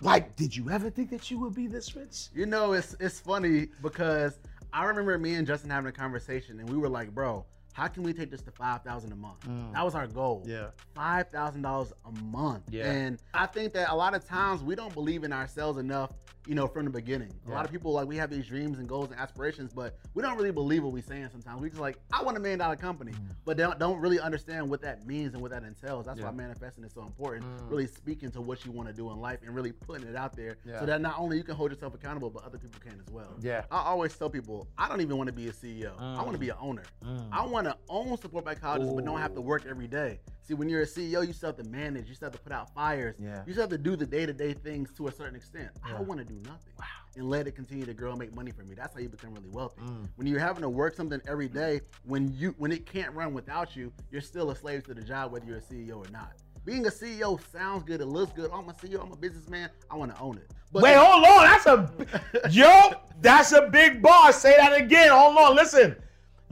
Like, did you ever think that you would be this rich? You know, it's it's funny because I remember me and Justin having a conversation, and we were like, "Bro, how can we take this to five thousand a month?" Mm. That was our goal. Yeah. five thousand dollars a month. Yeah. and I think that a lot of times we don't believe in ourselves enough. You know, from the beginning, a lot of people like we have these dreams and goals and aspirations, but we don't really believe what we're saying. Sometimes we just like, "I want a million dollar company," but they don't, don't really understand what that means and what that entails. That's why Mm. Manifesting is so important. Mm. Really speaking to what you want to do in life and really putting it out there, Yeah. so that not only you can hold yourself accountable, but other people can as well. Yeah. I always tell people, I don't even want to be a CEO. I want to be an owner. I want to own Support Black Colleges, but don't have to work every day. See, when you're a CEO, you still have to manage, you still have to put out fires, Yeah. you still have to do the day-to-day things to a certain extent. I Yeah. want to do nothing. Wow. And let it continue to grow and make money for me. That's how you become really wealthy. Mm. When you're having to work something every day, when you when it can't run without you, you're still a slave to the job, whether you're a CEO or not. Being a CEO sounds good, it looks good. Oh, I'm a CEO, I'm a businessman, I want to own it. But Wait, hold on. That's a yo. That's a big bar. Say that again. Hold on. Listen.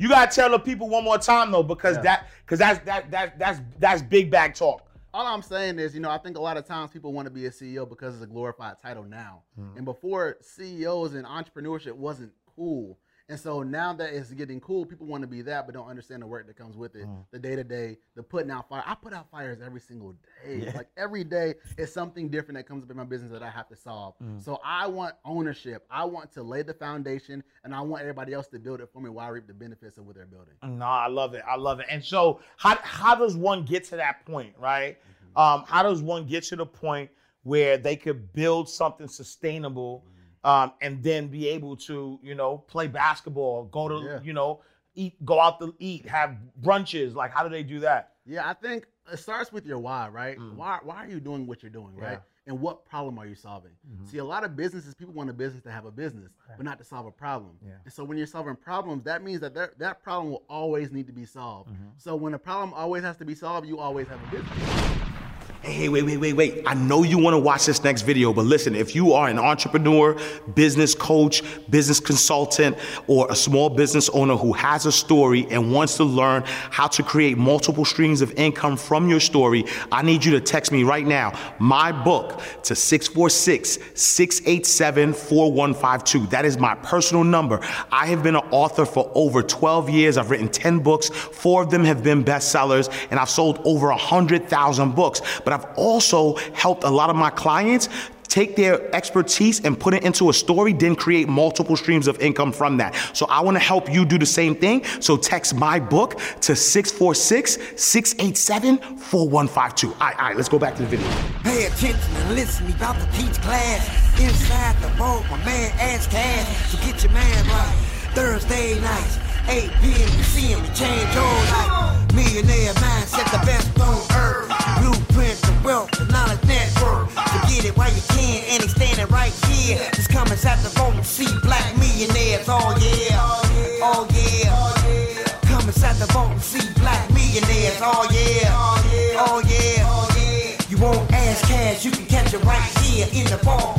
You gotta tell the people one more time though, because Yeah. that, because that's that that that's that's big bag talk. All I'm saying is, you know, I think a lot of times people want to be a CEO because it's a glorified title now. Mm-hmm. And before CEOs and entrepreneurship wasn't cool. And so now that it's getting cool, people want to be that, but don't understand the work that comes with it. Mm. The day to day, the putting out fire. I put out fires every single day. Like every day is something different that comes up in my business that I have to solve. Mm. So I want ownership. I want to lay the foundation and I want everybody else to build it for me while I reap the benefits of what they're building. No, I love it. I love it. And so, how how does one get to that point, right? Mm-hmm. Um, how does one get to the point where they could build something sustainable, mm-hmm. Um, and then be able to, you know, play basketball, go to, Yeah. you know, eat, go out to eat, have brunches? Like, how do they do that? Yeah, I think it starts with your why, right? Mm. Why why are you doing what you're doing, right? Yeah. And what problem are you solving? Mm-hmm. See, a lot of businesses, people want a business to have a business, but not to solve a problem. Yeah. And so when you're solving problems, that means that there- that problem will always need to be solved. Mm-hmm. So when a problem always has to be solved, you always have a business. Hey, wait, wait, wait, wait. I know you want to watch this next video, but listen, if you are an entrepreneur, business coach, business consultant, or a small business owner who has a story and wants to learn how to create multiple streams of income from your story, I need you to text me right now, my book, to 646 687 4152. That is my personal number. I have been an author for over 12 years. I've written 10 books, four of them have been bestsellers, and I've sold over 100,000 books. But I've also helped a lot of my clients take their expertise and put it into a story, then create multiple streams of income from that. So I want to help you do the same thing. So text my book to 646 687 4152. All right, all right, let's go back to the video. Pay attention and listen, we about to teach class. Inside the vault, my man Ash Cash. So get your man right. Thursday nights, 8 p.m. You see him, change your life. Millionaire mindset, the best on earth. Blueprint, the knowledge network. It while you can, and standing right here. Come inside the see black millionaires. Oh yeah, oh yeah. Inside the see black millionaires. Oh yeah, oh yeah. You won't Ash Cash, you can catch it right here in the vault.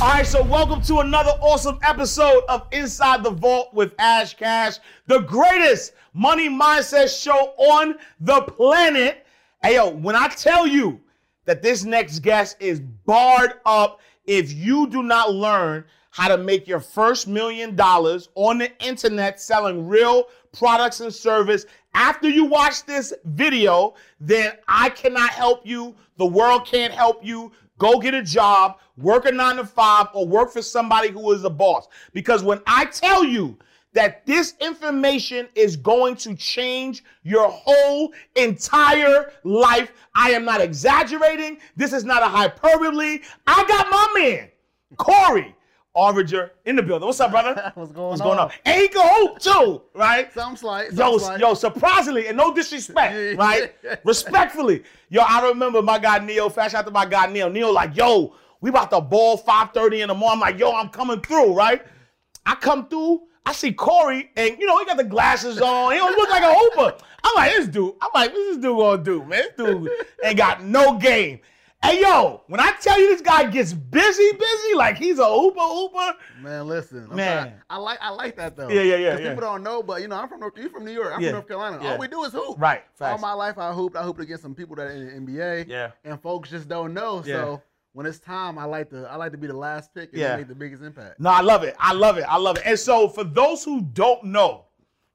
All right, so welcome to another awesome episode of Inside the Vault with Ash Cash, the greatest money mindset show on the planet. Hey, yo, when I tell you that this next guest is barred up, if you do not learn how to make your first million dollars on the internet selling real products and service after you watch this video, then I cannot help you. The world can't help you. go get a job, work a nine to five, or work for somebody who is a boss. Because when I tell you that this information is going to change your whole entire life, I am not exaggerating. This is not a hyperbole. I got my man, Corey. Arvinger in the building. What's up, brother? What's going on? What's going on? And he can hoop too, right? Some slight. Yo, some slight. yo, surprisingly, and no disrespect, right? Respectfully. Yo, I remember my guy Neo, fast out to my guy Neo. Neo, like, yo, we about to ball 5:30 in the morning. I'm like, yo, I'm coming through, right? I come through, I see Corey, and you know, he got the glasses on. He don't look like a hooper. I'm like, this dude, I'm like, what's this dude gonna do, man? This dude ain't got no game. Hey yo, when I tell you this guy gets busy, busy, like he's a hooper, hooper. Man, listen. I'm Man. trying- I like I like that though. Yeah, yeah, yeah, yeah. People don't know, but you know, I'm from North. You from New York? I'm Yeah, from North Carolina. yeah. All we do is hoop. Right, All my life I hooped. I hooped against some people that are in the NBA. Yeah. And folks just don't know. So when it's time, I like to I like to be the last pick and Yeah. make the biggest impact. No, I love it. I love it. I love it. And so for those who don't know,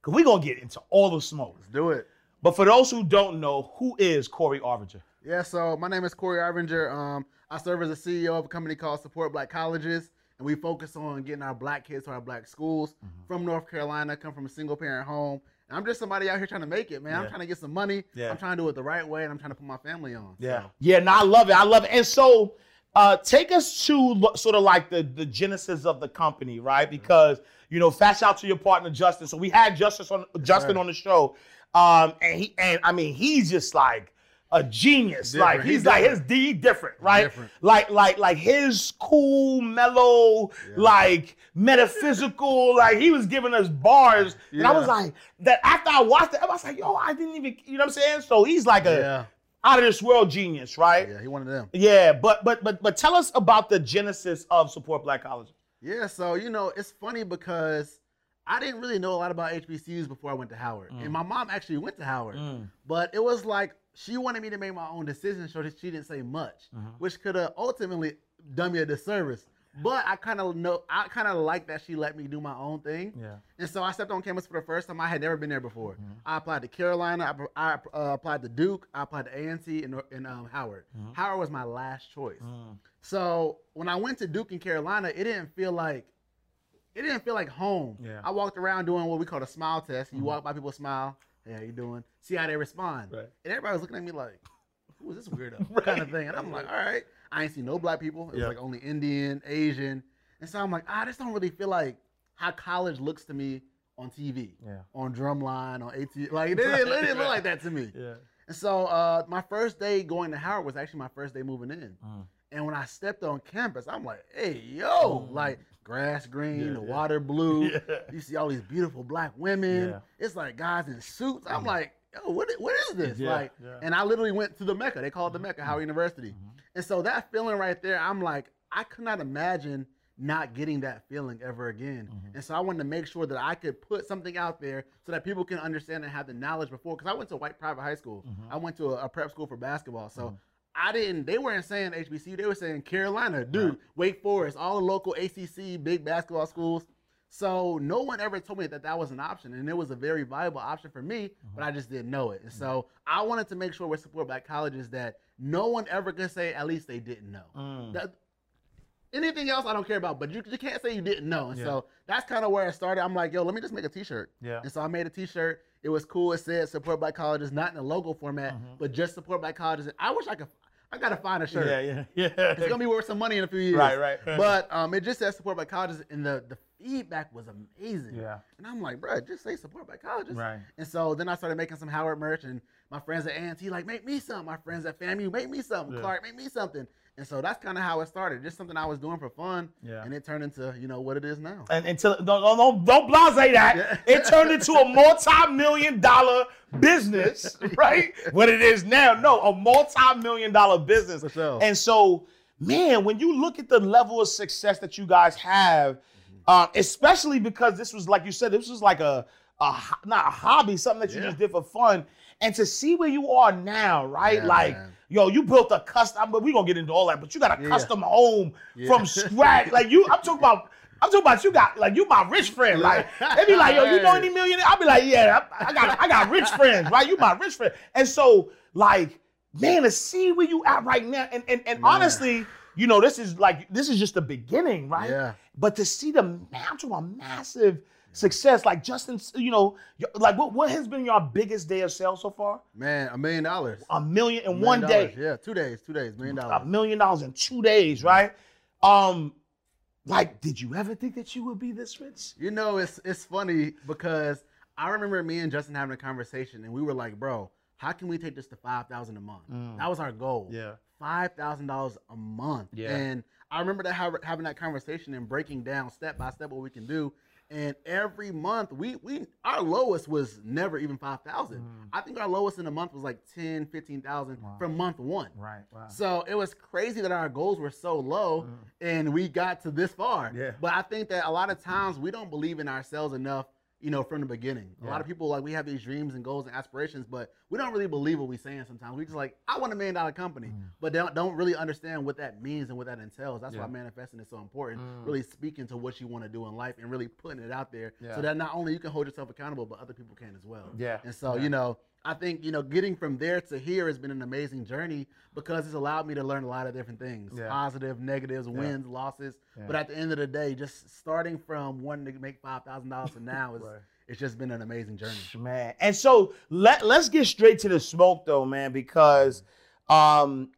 because we're gonna get into all the smoke. Let's do it. But for those who don't know, who is Corey Arvinger? Yeah, so my name is Corey Arvinger. Um, I serve as a CEO of a company called Support Black Colleges, and we focus on getting our black kids to our black schools Mm-hmm. from North Carolina, come from a single parent home. And I'm just somebody out here trying to make it, man. I'm trying to get some money. Yeah. I'm trying to do it the right way, and I'm trying to put my family on. Yeah. So, Yeah, no, I love it. I love it. And so uh take us to lo- sort of like the the genesis of the company, right? Because you know, fast out to your partner Justin. So we had Justice on Justin sir. on the show. Um and he and I mean he's just like a genius. Different. Like He's he's, like his. D different, right? Different. Like like like his cool, mellow, like metaphysical, like he was giving us bars. And I was like, that after I watched it, I was like, yo, I didn't even, you know what I'm saying? So he's like a Yeah. Out of this world genius, right? yeah, he one of them. Yeah, but but but but tell us about the genesis of Support Black College. Yeah, so you know, it's funny because I didn't really know a lot about HBCUs before I went to Howard. Mm. And my mom actually went to Howard. But it was like she wanted me to make my own decision, so she didn't say much, Mm-hmm. which could have ultimately done me a disservice. But I kind of know, I kind of like that she let me do my own thing. Yeah. And so I stepped on campus for the first time. I had never been there before. Mm-hmm. I applied to Carolina. I, I uh, applied to Duke. I applied to A&T and, and um, Howard. Mm-hmm. Howard was my last choice. Mm. So when I went to Duke and Carolina, it didn't feel like it didn't feel like home. Yeah. Mm-hmm. I walked around doing what we call a smile test. You walk by people, smile. Hey, how you doing? See how they respond. Right. And everybody was looking at me like, who is this weirdo? kind of thing. And I'm like, all right. I ain't seen no black people. It was like only Indian, Asian. And so I'm like, ah, this don't really feel like how college looks to me on TV. Yeah. On Drumline, on AT. Like, it didn't, it didn't look like that to me. Yeah. And so uh, my first day going to Howard was actually my first day moving in. Mm. And when I stepped on campus, I'm like, hey, yo, like grass green, the water blue. Yeah. You see all these beautiful black women. Yeah. It's like guys in suits. I'm like, yo, what, what is this? Yeah, Like, yeah. Mm-hmm. and I literally went to the Mecca. They call it the Mecca, Howard University. And so that feeling right there, I'm like, I could not imagine not getting that feeling ever again. Mm-hmm. And so I wanted to make sure that I could put something out there so that people can understand and have the knowledge before. Because I went to a white private high school. Mm-hmm. I went to a, a prep school for basketball. So I didn't, they weren't saying HBCU, they were saying Carolina, dude, Wake Forest, all the local ACC, big basketball schools. So no one ever told me that that was an option, and it was a very viable option for me, but I just didn't know it. And so I wanted to make sure with support black colleges that no one ever can say at least they didn't know. That, anything else I don't care about, but you, you can't say you didn't know. And so that's kind of where I started. I'm like, yo, let me just make a T-shirt. Yeah. And so I made a T-shirt. It was cool. It said support black colleges, not in a logo format, but just support black colleges. I wish I could. I gotta find a shirt. Yeah, yeah, yeah. It's gonna be worth some money in a few years. Right, right. But um, it just says support black colleges, and the the feedback was amazing. Yeah. And I'm like, bro, just say support black colleges. Right. And so then I started making some Howard merch, and my friends at A&T like, make me some. My friends at FAMU, make me something. Clark, make me something. And so that's kind of how it started. Just something I was doing for fun. Yeah. And it turned into you know what it is now. And until don't don't don't, don't blase that. It turned into a multi-million dollar business, right? what it is now. No, a multi-million dollar business. For sure. And so, man, when you look at the level of success that you guys have, uh, especially because this was like you said, this was like a, a not a hobby, something that you Yeah. just did for fun. And to see where you are now, right? Yeah, like, man. yo, you built a custom, but we're gonna get into all that, but you got a Yeah. custom home Yeah. from scratch. like you, I'm talking about I'm talking about you got like you my rich friend. Like they be like, yo, you know any millionaire? I'll be like, yeah, I, I got I got rich friends, right? You my rich friend. And so like man, to see where you at right now, and and, and Man. honestly, you know, this is like this is just the beginning, right? Yeah. But to see the mantle a massive success, like Justin, you know, like what what has been your biggest day of sales so far? Man, a million dollars. A million in Million one dollars. day. Yeah, two days, two days, million dollars. a million dollars in two days, right? Um, like, did you ever think that you would be this rich? You know, it's it's funny because I remember me and Justin having a conversation, and we were like, "Bro, how can we take this to five thousand a month?" That was our goal. Mm. Yeah. five thousand dollars a month. Yeah. and I remember that having that conversation and breaking down step by step what we can do. And every month, we we our lowest was never even five thousand. Mm. I think our lowest in a month was like 10, 15,000 from month one. Right. Wow. So it was crazy that our goals were so low and we got to this far. Yeah. But I think that a lot of times we don't believe in ourselves enough, you know, from the beginning. A lot of people like we have these dreams and goals and aspirations, but we don't really believe what we're saying sometimes. We just like, I want a million dollar company, mm. but don't don't really understand what that means and what that entails. That's why manifesting is so important. Mm. Really speaking to what you want to do in life and really putting it out there Yeah. so that not only you can hold yourself accountable, but other people can as well. Yeah. And so, you know, I think, you know, getting from there to here has been an amazing journey because it's allowed me to learn a lot of different things Yeah. positive, negatives, wins, losses. But at the end of the day, just starting from wanting to make $5,000 to now is it's just been an amazing journey. man. And so let let's get straight to the smoke though, man, because um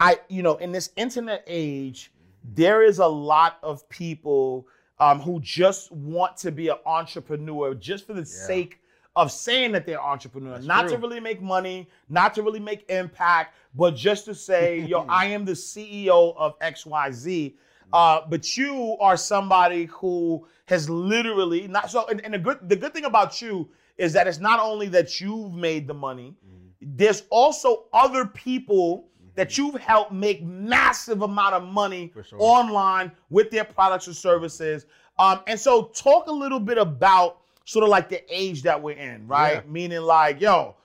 I you know, in this internet age, there is a lot of people um who just want to be an entrepreneur just for the sake of saying that they're entrepreneur, not to really make money, not to really make impact, but just to say, yo, I am the CEO of XYZ. Uh, but you are somebody who has literally not so and, and the good the good thing about you is that it's not only that you've made the money, there's also other people that you've helped make massive amount of money sure. online with their products or services. Um, and so talk a little bit about sort of like the age that we're in, right? Yeah. Meaning like, yo,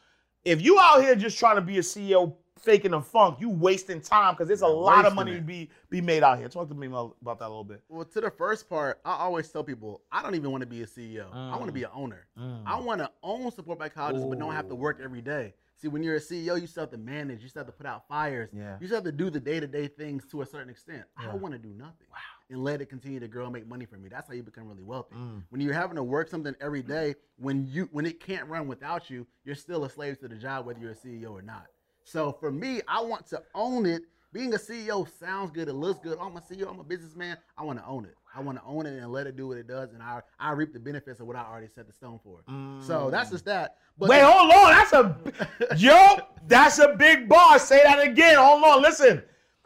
if you out here just trying to be a CEO faking the funk, you wasting time because there's a lot of money it. to be be made out here. Talk to me about about that a little bit. Well, to the first part, I always tell people I don't even want to be a CEO. I want to Mm. be an owner. I want to own Support Black Colleges, but don't have to work every day. See, when you're a CEO, you still have to manage. You still have to put out fires. Yeah. You still have to do the day to day things to a certain extent. I don't want to do nothing. Wow. And let it continue to grow and make money for me. That's how you become really wealthy. Mm. When you're having to work something every day, when you when it can't run without you, you're still a slave to the job, whether you're a CEO or not. So for me, I want to own it. Being a CEO sounds good. It looks good. Oh, I'm a CEO. I'm a businessman. I want to own it. I want to own it and let it do what it does, and I I reap the benefits of what I already set the stone for. So that's just that. But Wait, hold on. That's a yo. That's a big bar. Say that again. Hold on. Listen.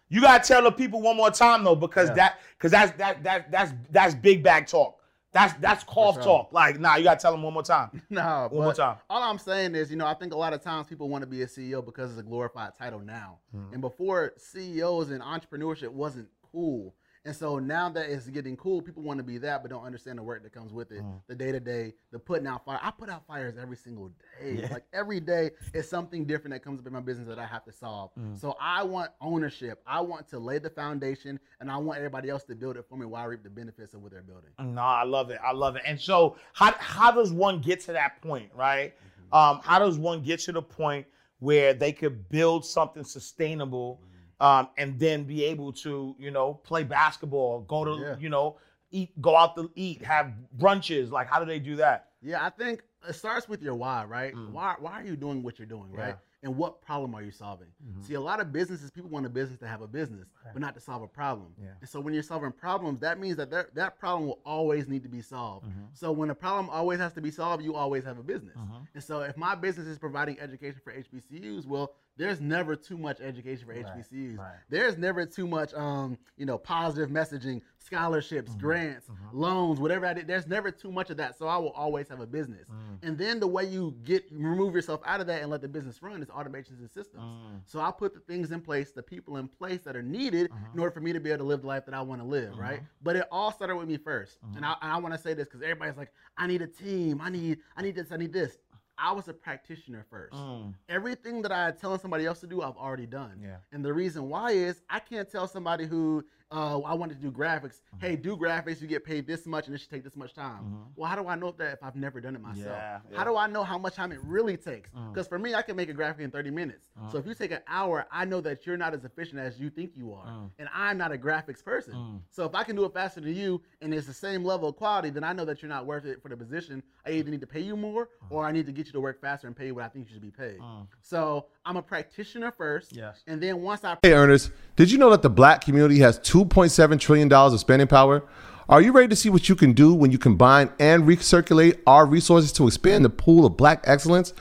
You gotta tell the people one more time though, because Yeah. that because that's that that that's that's big bag talk. That's that's cough sure. talk. Like, nah, you gotta tell them one more time. No, One more time. All I'm saying is, you know, I think a lot of times people want to be a CEO because it's a glorified title now. Mm-hmm. And before CEOs and entrepreneurship wasn't cool. And so now that it's getting cool, people want to be that, but don't understand the work that comes with it. Mm. The day to day, the putting out fire. I put out fires every single day. Like every day is something different that comes up in my business that I have to solve. Mm. So I want ownership. I want to lay the foundation, and I want everybody else to build it for me while I reap the benefits of what they're building. No, I love it. I love it. And so, how how does one get to that point, right? Um, how does one get to the point where they could build something sustainable, um, and then be able to, you know, play basketball, go to, Yeah. you know, eat, go out to eat, have brunches? Like, how do they do that? Yeah, I think it starts with your why, right? Mm. Why why are you doing what you're doing, right? Yeah. And what problem are you solving? Mm-hmm. See, a lot of businesses, people want a business to have a business, but not to solve a problem. Yeah. And so when you're solving problems, that means that there- that problem will always need to be solved. Mm-hmm. So when a problem always has to be solved, you always have a business. Mm-hmm. And so if my business is providing education for HBCUs, well, there's never too much education for HBCUs. right. There's never too much, um, you know, positive messaging, scholarships, mm-hmm, grants, mm-hmm. loans, whatever I did. There's never too much of that. So I will always have a business. Mm. And then the way you get remove yourself out of that and let the business run is automations and systems. Mm. So I put the things in place, the people in place that are needed mm-hmm. in order for me to be able to live the life that I want to live, right? But it all started with me 1st And I, and I want to say this because everybody's like, I need a team. I need, I need this. I need this. I was a practitioner first. Mm. Everything that I had telling somebody else to do, I've already done. Yeah. And the reason why is I can't tell somebody who uh, I wanted to do graphics, Mm-hmm. hey, do graphics, you get paid this much, and it should take this much time. Mm-hmm. Well, how do I know that if I've never done it myself? Yeah, How do I know how much time it really takes? Mm. Because for me, I can make a graphic in 30 minutes. So uh-huh. if you take an hour, I know that you're not as efficient as you think you are, mm. and I'm not a graphics person. Mm. So if I can do it faster than you, and it's the same level of quality, then I know that you're not worth it for the position. I either need to pay you more, uh-huh. or I need to get you to work faster and pay you what I think you should be paid. Uh-huh. So I'm a practitioner first, Yes. and then once I Hey, Ernest, did you know that the black community has $2.7 trillion of spending power? Are you ready to see what you can do when you combine and recirculate our resources to expand the pool of black excellence?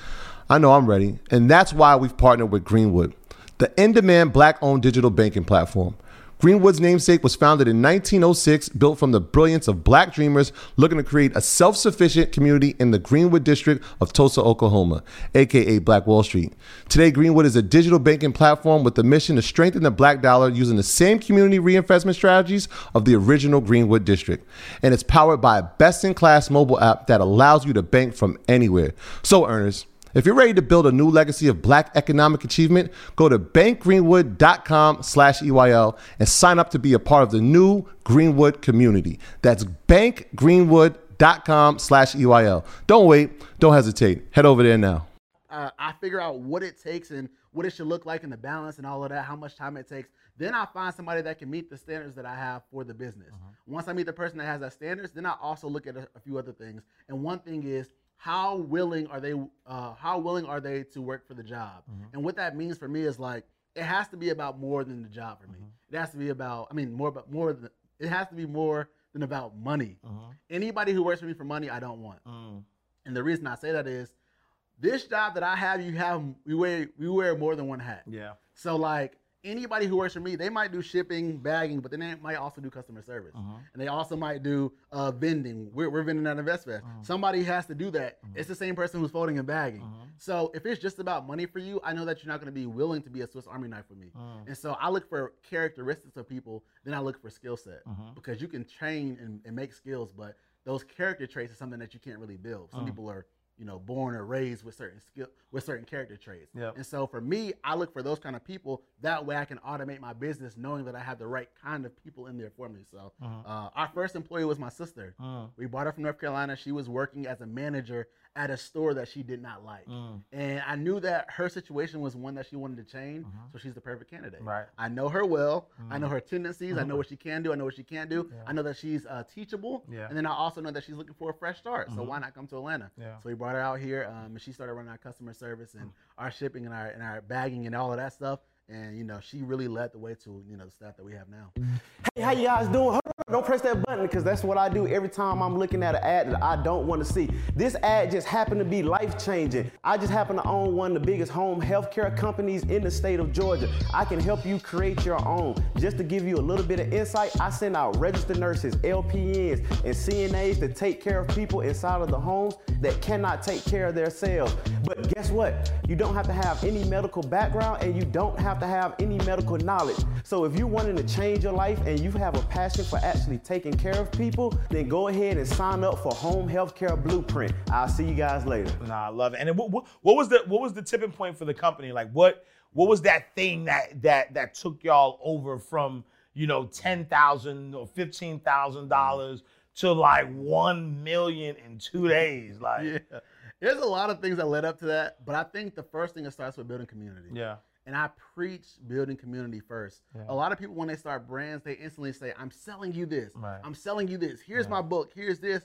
I know I'm ready, and that's why we've partnered with Greenwood, the in demand black owned digital banking platform. Greenwood's namesake was founded in 1906, built from the brilliance of black dreamers looking to create a self sufficient community in the Greenwood district of Tulsa, Oklahoma, aka Black Wall Street. Today, Greenwood is a digital banking platform with the mission to strengthen the black dollar using the same community reinvestment strategies of the original Greenwood district. And it's powered by a best in class mobile app that allows you to bank from anywhere. So, Ernest, if you're ready to build a new legacy of black economic achievement, go to bankgreenwood.com slash EYL and sign up to be a part of the new Greenwood community. That's bankgreenwood.com slash EYL. Don't wait. Don't hesitate. Head over there now. uh, I figure out what it takes and what it should look like in the balance and all of that, how much time it takes. Then I find somebody that can meet the standards that I have for the business. Once I meet the person that has that standards, then I also look at a, a few other things. And one thing is how willing are they? Uh, how willing are they to work for the job? Mm-hmm. And what that means for me is like it has to be about more than the job for me. Mm-hmm. It has to be about. I mean, more but more than. It has to be more than about money. Mm-hmm. Anybody who works for me for money, I don't want. Mm. And the reason I say that is this job that I have, you have we wear we wear more than one hat. Yeah. So like anybody who works for me, they might do shipping, bagging, but then they might also do customer service, uh-huh. and they also might do uh, vending. We're, we're vending at InvestFest. Uh-huh. Somebody has to do that. Uh-huh. It's the same person who's folding and bagging. So if it's just about money for you, I know that you're not going to be willing to be a Swiss Army knife for me. And so I look for characteristics of people, then I look for skill set because you can train and, and make skills, but those character traits is something that you can't really build. Some people are you know, born or raised with certain skill with certain character traits. Yep. And so for me, I look for those kind of people. That way, I can automate my business, knowing that I have the right kind of people in there for me. So, uh, our first employee was my sister. We bought her from North Carolina. She was working as a manager at a store that she did not like, mm. and I knew that her situation was one that she wanted to change. Mm-hmm. So she's the perfect candidate. Right. I know her well. I mm. know her tendencies. I know mm-hmm. what she can do. I know what she can't do. I know that she's uh, teachable. Yeah. And then I also know that she's looking for a fresh start. So mm-hmm. why not come to Atlanta? Yeah. So we brought her out here, um, and she started running our customer service and mm. our shipping and our and our bagging and all of that stuff. And you know, she really led the way to you know the staff that we have now. Hey, how you guys doing? Don't press that button because that's what I do every time I'm looking at an ad that I don't want to see. This ad just happened to be life changing. I just happen to own one of the biggest home healthcare companies in the state of Georgia. I can help you create your own. Just to give you a little bit of insight, I send out registered nurses, LPNs, and CNAs to take care of people inside of the homes that cannot take care of themselves. But guess what? You don't have to have any medical background and you don't have to have any medical knowledge. So if you're wanting to change your life and you have a passion for actually taking care of people, then go ahead and sign up for Home Healthcare Blueprint. I'll see you guys later. Nah, I love it. And what, what, what was the what was the tipping point for the company? Like what what was that thing that that that took y'all over from you know ten thousand or fifteen thousand dollars to like one million in two days? Like Yeah. There's a lot of things that led up to that, but I think the first thing it starts with building community. yeah. And I preach building community first. A lot of people, when they start brands, they instantly say, I'm selling you this. Right. I'm selling you this. Here's my book. Here's this.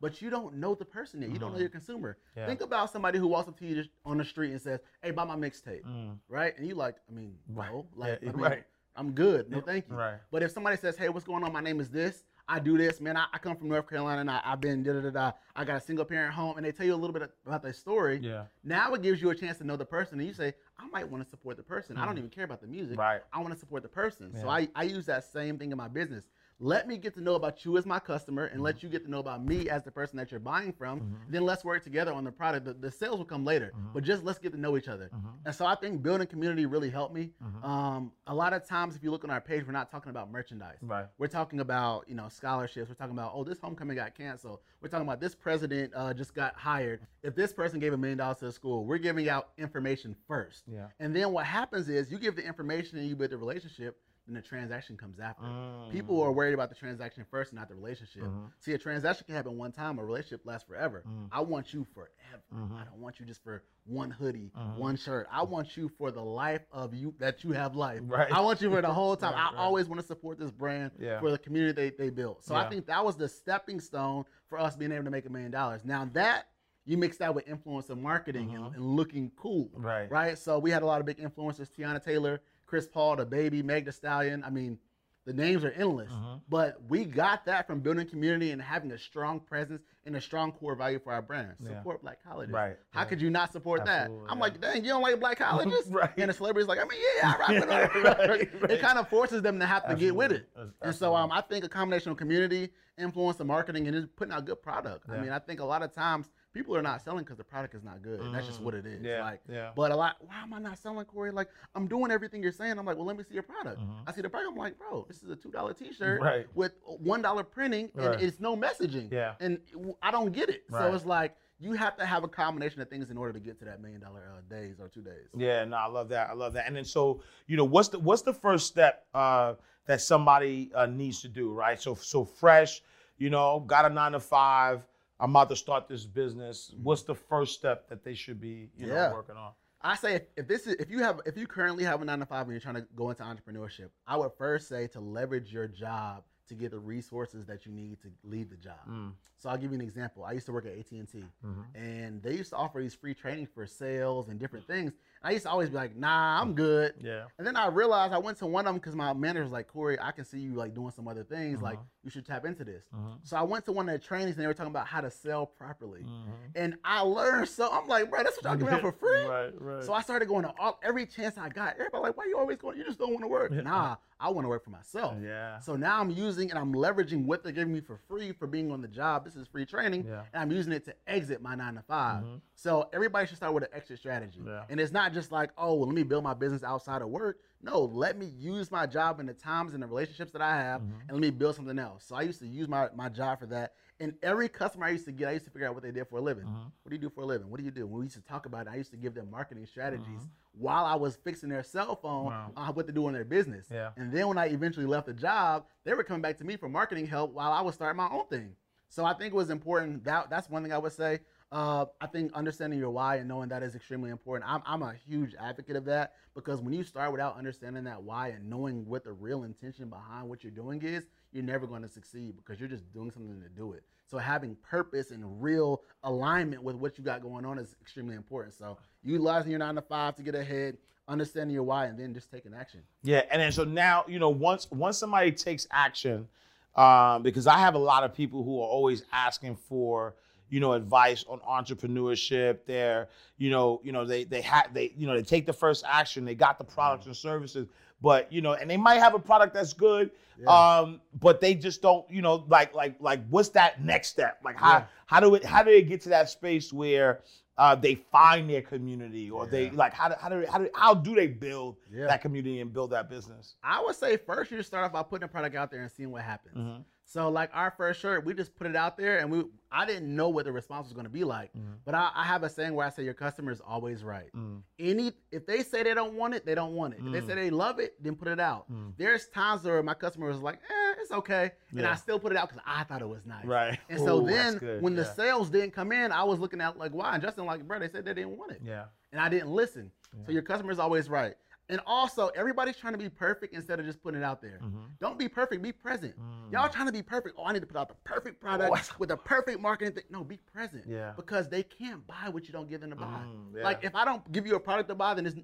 But you don't know the person yet. You don't know mm-hmm. your consumer. Yeah. Think about somebody who walks up to you on the street and says, Hey, buy my mixtape. Mm. Right? And you like, I mean, no. Like, Yeah, I mean, right. I'm good. No, thank you. Right. But if somebody says, Hey, what's going on? My name is this. I do this, man. I, I come from North Carolina and I, I've been da da da da. I got a single parent home, and they tell you a little bit about their story. Yeah. Now it gives you a chance to know the person, and you say, I might want to support the person. I don't mm. even care about the music. Right. I want to support the person. So I, I use that same thing in my business. Let me get to know about you as my customer and let mm-hmm. you get to know about me as the person that you're buying from. Mm-hmm. Then let's work together on the product. The, the sales will come later, mm-hmm. but just let's get to know each other. And so I think building community really helped me. Um, a lot of times, if you look on our page, we're not talking about merchandise. Right. We're talking about you know scholarships. We're talking about oh this homecoming got canceled. We're talking about this president uh, just got hired. If this person gave a million dollars to the school, we're giving out information first. Yeah. And then what happens is you give the information and you build the relationship. Then the transaction comes after. People mm. are worried about the transaction first, not the relationship. Mm-hmm. See, a transaction can happen one time. A relationship lasts forever. Mm. I want you forever. Mm-hmm. I don't want you just for one hoodie, mm-hmm. one shirt. I want you for the life of you that you have life. Right. I want you for the whole time. I always want to support this brand Yeah. for the community they, they built. So Yeah. I think that was the stepping stone for us being able to make a million dollars. Now that you mix that with influencer marketing and, and looking cool. Right. Right. So we had a lot of big influencers, Tiana Taylor, Chris Paul, the baby, Meg the Stallion. I mean, the names are endless. But we got that from building community and having a strong presence and a strong core value for our brand. Yeah. Support black colleges. Right, How right. could you not support Absolutely, that? I'm yeah. like, dang, you don't like black colleges? Right. And the celebrities like, I mean, yeah, I rock with them. Right, right. It kind of forces them to have to get with it. Absolutely. And so um, I think a combination of community, influence, and marketing, and just putting out good product. I mean, I think a lot of times people are not selling because the product is not good. That's just what it is. Mm. Yeah, Like, yeah. But a lot, why am I not selling, Corey? Like, I'm doing everything you're saying. I'm like, well, let me see your product. I see the product. I'm like, bro, this is a two dollar T-shirt Mm-hmm. Right. with one dollar printing, and Right. it's no messaging. Yeah. And I don't get it. Right. So it's like you have to have a combination of things in order to get to that million dollar uh, days or two days. Yeah, no, I love that. I love that. And then so, you know, what's the what's the first step uh, that somebody uh, needs to do, right? So so fresh, you know, got a nine to five. I'm about to start this business. What's the first step that they should be, you Yeah. know, working on? I say if, if this is if you have if you currently have a nine to five and you're trying to go into entrepreneurship, I would first say to leverage your job to get the resources that you need to leave the job. Mm. So I'll give you an example. I used to work at AT and T, Mm-hmm. and they used to offer these free training for sales and different things. I used to always be like, Nah, I'm good. Yeah. And then I realized I went to one of them because my manager was like, Corey, I can see you like doing some other things. Uh-huh. Like you should tap into this. So I went to one of the trainings and they were talking about how to sell properly. And I learned so I'm like, bro, that's what y'all giving out for free. Mm-hmm. Right, right. So I started going to all every chance I got. Everybody like, why you always going? You just don't want to work. Nah, I want to work for myself. Yeah. So now I'm using and I'm leveraging what they're giving me for free for being on the job. This is free training, Yeah. and I'm using it to exit my nine to 5 So everybody should start with an exit strategy. Yeah. And it's not just like, oh, well, let me build my business outside of work. No, let me use my job and the times and the relationships that I have, mm-hmm. and let me build something else. So I used to use my, my job for that. And every customer I used to get, I used to figure out what they did for a living. Mm-hmm. What do you do for a living? What do you do? When we used to talk about it, I used to give them marketing strategies mm-hmm. while I was fixing their cell phone Wow. on what to do in their business. Yeah. And then when I eventually left the job, they were coming back to me for marketing help while I was starting my own thing. So I think it was important. That that's one thing I would say. Uh, I think understanding your why and knowing that is extremely important. I'm, I'm a huge advocate of that because when you start without understanding that why and knowing what the real intention behind what you're doing is, you're never going to succeed because you're just doing something to do it. So having purpose and real alignment with what you got going on is extremely important. So utilizing your nine to five to get ahead, understanding your why, and then just taking action. Yeah, and then so now you know once once somebody takes action, um, because I have a lot of people who are always asking for you know advice on entrepreneurship. They're you know you know they they have they you know they take the first action. They got the products and services, but you know and they might have a product that's good, um, but they just don't you know like like like what's that next step? Like how Yeah. how do it how do they get to that space where uh, they find their community or they like how do, how do how do how do they build Yeah. that community and build that business? I would say first you just start off by putting a product out there and seeing what happens. So like our first shirt, we just put it out there and we I didn't know what the response was going to be like. Mm-hmm. But I, I have a saying where I say your customer is always right. Mm. Any if they say they don't want it, they don't want it. If they say mm. they love it, then put it out. Mm. There's times where my customer was like, eh, it's okay, and I still put it out because I thought it was nice. Right. And so Ooh, then when the sales didn't come in, I was looking at like why, and Justin like, bro, they said they didn't want it Yeah. and I didn't listen. So your customer is always right. And also, everybody's trying to be perfect instead of just putting it out there. Mm-hmm. Don't be perfect, be present. Mm. Y'all trying to be perfect. Oh, I need to put out the perfect product with the perfect marketing thing. No, be present. Yeah. Because they can't buy what you don't give them to buy. Mm, yeah. Like if I don't give you a product to buy, then it's,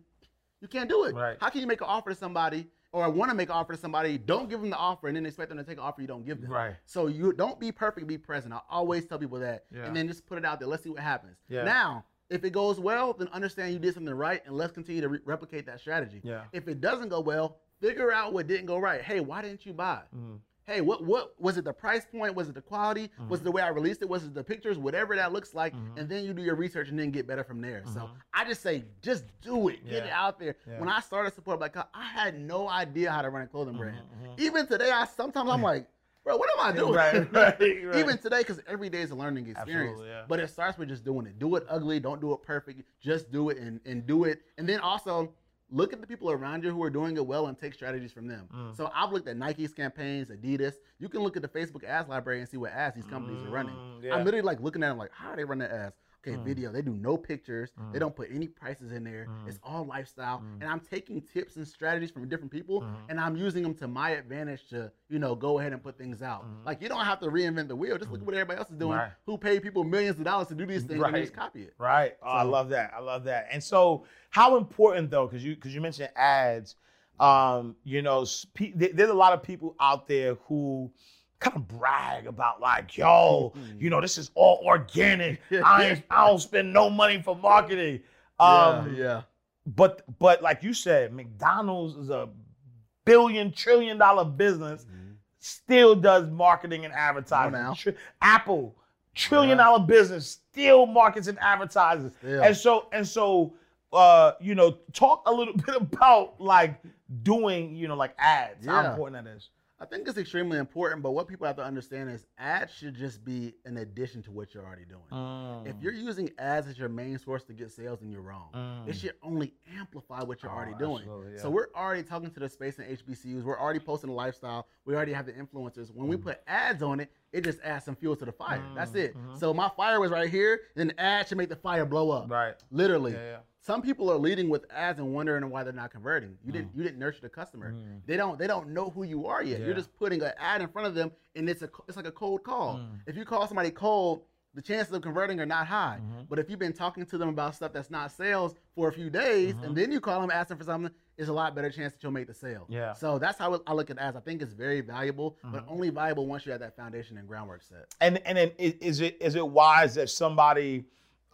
you can't do it. Right. How can you make an offer to somebody or want to make an offer to somebody, don't give them the offer and then expect them to take an offer you don't give them. Right. So you don't be perfect, be present. I always tell people that. Yeah. And then just put it out there. Let's see what happens. Yeah. Now, if it goes well, then understand you did something right, and let's continue to re- replicate that strategy. Yeah. If it doesn't go well, figure out what didn't go right. Hey, why didn't you buy? Mm. hey, what what was it the price point? Was it the quality? Mm-hmm. Was it the way I released it? Was it the pictures? Whatever that looks like, mm-hmm. and then you do your research and then get better from there. So I just say, just do it. Get it out there. Yeah. When I started support Black I had no idea how to run a clothing brand. Even today, I sometimes I'm like, bro, what am I doing? Right, right, right. Even today, because every day is a learning experience. Absolutely, yeah. But it starts with just doing it. Do it ugly. Don't do it perfect. Just do it and, and do it. And then also look at the people around you who are doing it well and take strategies from them. Mm. So I've looked at Nike's campaigns, Adidas. You can look at the Facebook ads library and see what ads these companies are running. Mm, yeah. I'm literally like looking at them like, how are they running ads? Okay, Mm. video. They do no pictures. They don't put any prices in there. It's all lifestyle. Mm. And I'm taking tips and strategies from different people Mm-hmm. and I'm using them to my advantage to, you know, go ahead and put things out. Like you don't have to reinvent the wheel. Just look at what everybody else is doing. Mm-hmm. Right. Who paid people millions of dollars to do these things and they Right. just copy it. Right. Oh, I love that. I love that. And so, how important though, because you because you mentioned ads, um, you know, there's a lot of people out there who kind of brag about like, yo, Mm-hmm. you know, this is all organic. I ain't, I don't spend no money for marketing. Um, yeah. But but like you said, McDonald's is a billion trillion dollar business, still does marketing and advertising. Tri- Apple, trillion dollar business, still markets and advertises. Still. And so and so uh, you know, talk a little bit about like doing, you know, like ads. yeah. How important that is. I think it's extremely important, but what people have to understand is ads should just be an addition to what you're already doing. Mm. If you're using ads as your main source to get sales, then you're wrong. It should only amplify what you're Oh, already doing. absolutely, So we're already talking to the space in HBCUs. We're already posting the lifestyle. We already have the influencers. When Mm. we put ads on it, it just adds some fuel to the fire. That's it. Mm-hmm. So my fire was right here. Then the ad should make the fire blow up. Right. Literally. Yeah, yeah. Some people are leading with ads and wondering why they're not converting. You didn't you didn't nurture the customer. They don't they don't know who you are yet. Mm. Yeah. You're just putting an ad in front of them and it's a it's like a cold call. Mm. If you call somebody cold, the chances of converting are not high. Mm-hmm. But if you've been talking to them about stuff that's not sales for a few days Mm-hmm. and then you call them asking for something, it's a lot better chance that you'll make the sale. Yeah. Mm-hmm. So that's how I look at ads. I think it's very valuable, but only valuable once you have that foundation and groundwork set. And and then is it is it wise that somebody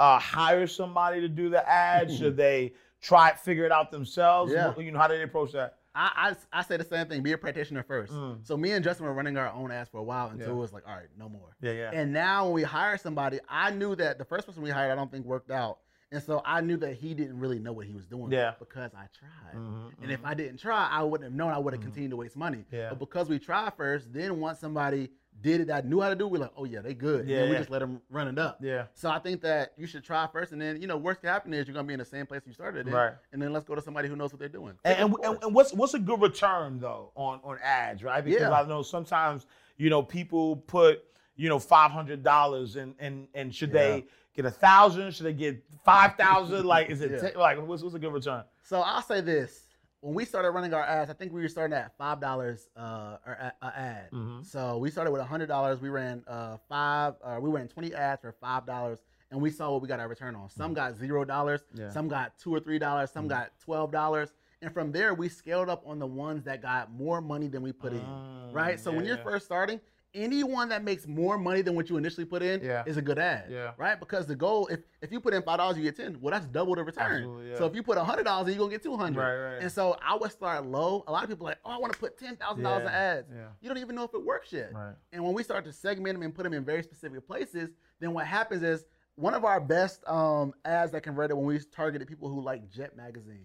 uh, hires somebody to do the ad? Should they try it, figure it out themselves? Yeah. You know, how do they approach that? I, I, I say the same thing. Be a practitioner first. Mm. So me and Justin were running our own ads for a while until it was like, all right, no more. Yeah, yeah. And now when we hire somebody, I knew that the first person we hired, I don't think worked out. And so I knew that he didn't really know what he was doing Yeah. because I tried. Mm-hmm, And if I didn't try, I wouldn't have known I would have continued to waste money. Mm-hmm. Yeah. But because we tried first, then once somebody did it that knew how to do, we're like, oh yeah, they good. Yeah, we yeah. just let them run it up. Yeah. So I think that you should try first, and then you know, worst can happen is you're gonna be in the same place you started in, Right. and then let's go to somebody who knows what they're doing. And, and, and, what's what's a good return though on on ads, right? Because Yeah. I know sometimes you know people put you know five hundred dollars and and and should they get a thousand? Should they get five thousand? like is it Yeah. ten- like what's what's a good return? So I'll say this: when we started running our ads, I think we were starting at five dollars uh, or a, a ad. Mm-hmm. So we started with hundred dollars. We ran uh, five. Uh, we ran twenty ads for five dollars, and we saw what we got our return on. Some got zero dollars. Mm-hmm. Yeah. Mm-hmm. Some got two or three dollars. Some got twelve dollars. And from there, we scaled up on the ones that got more money than we put in. Right. So yeah, when you're yeah. first starting. Anyone that makes more money than what you initially put in Yeah. is a good ad, Yeah. right? Because the goal, if if you put in five dollars, you get ten. Well, that's double the return. Yeah. So if you put hundred dollars, you're gonna get two hundred. Right, right. And so I would start low. A lot of people are like, oh, I want to put ten thousand dollars in ads. yeah. You don't even know if it works yet. Right. And when we start to segment them and put them in very specific places, then what happens is one of our best um, ads that converted when we targeted people who like Jet magazine.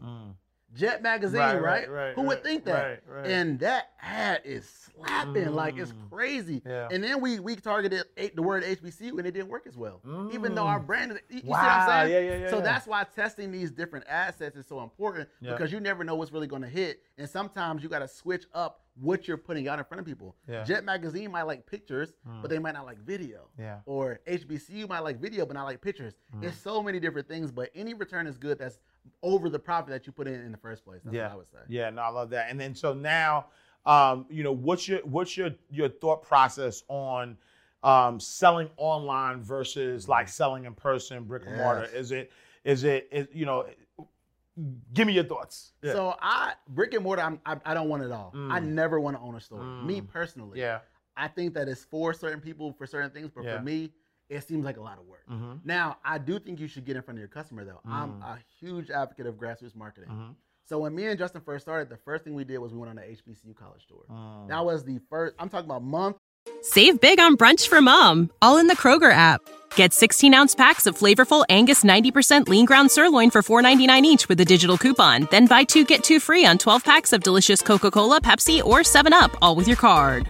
Jet magazine, Right, right? right, Who would think that? And that ad is slapping, like it's Mm. crazy. Yeah. And then we we targeted the word HBCU and it didn't work as well, even though our brand is. You, you see what Mm. Wow, I'm saying? yeah, yeah, yeah, So yeah. that's why testing these different assets is so important Yeah. because you never know what's really going to hit, and sometimes you got to switch up what you're putting out in front of people. Yeah. Mm. Jet magazine might like pictures, but they might not like video. Yeah. Or HBCU might like video, but not like pictures. It's so many different things, but any return is good. That's over the profit that you put in in the first place. That's yeah, what I would say. Yeah, no, I love that. And then so now, um, you know, what's your what's your your thought process on um, selling online versus like selling in person, brick and mortar? Is it is it is you know? Give me your thoughts. Yeah. So I brick and mortar. I'm, I I don't want it all. I never want to own a store. Me personally. Mm. yeah, I think that it's for certain people for certain things, but Yeah. for me, it seems like a lot of work. Mm-hmm. Now, I do think you should get in front of your customer though. I'm Mm. a huge advocate of grassroots marketing. Mm-hmm. So when me and Justin first started, the first thing we did was we went on the HBCU college tour. Mm. That was the first. I'm talking about month. Save big on brunch for mom, all in the Kroger app. Get 16 ounce packs of flavorful Angus 90% lean ground sirloin for $4.99 each with a digital coupon. Then buy two get two free on 12 packs of delicious Coca Cola, Pepsi, or 7UP, all with your card.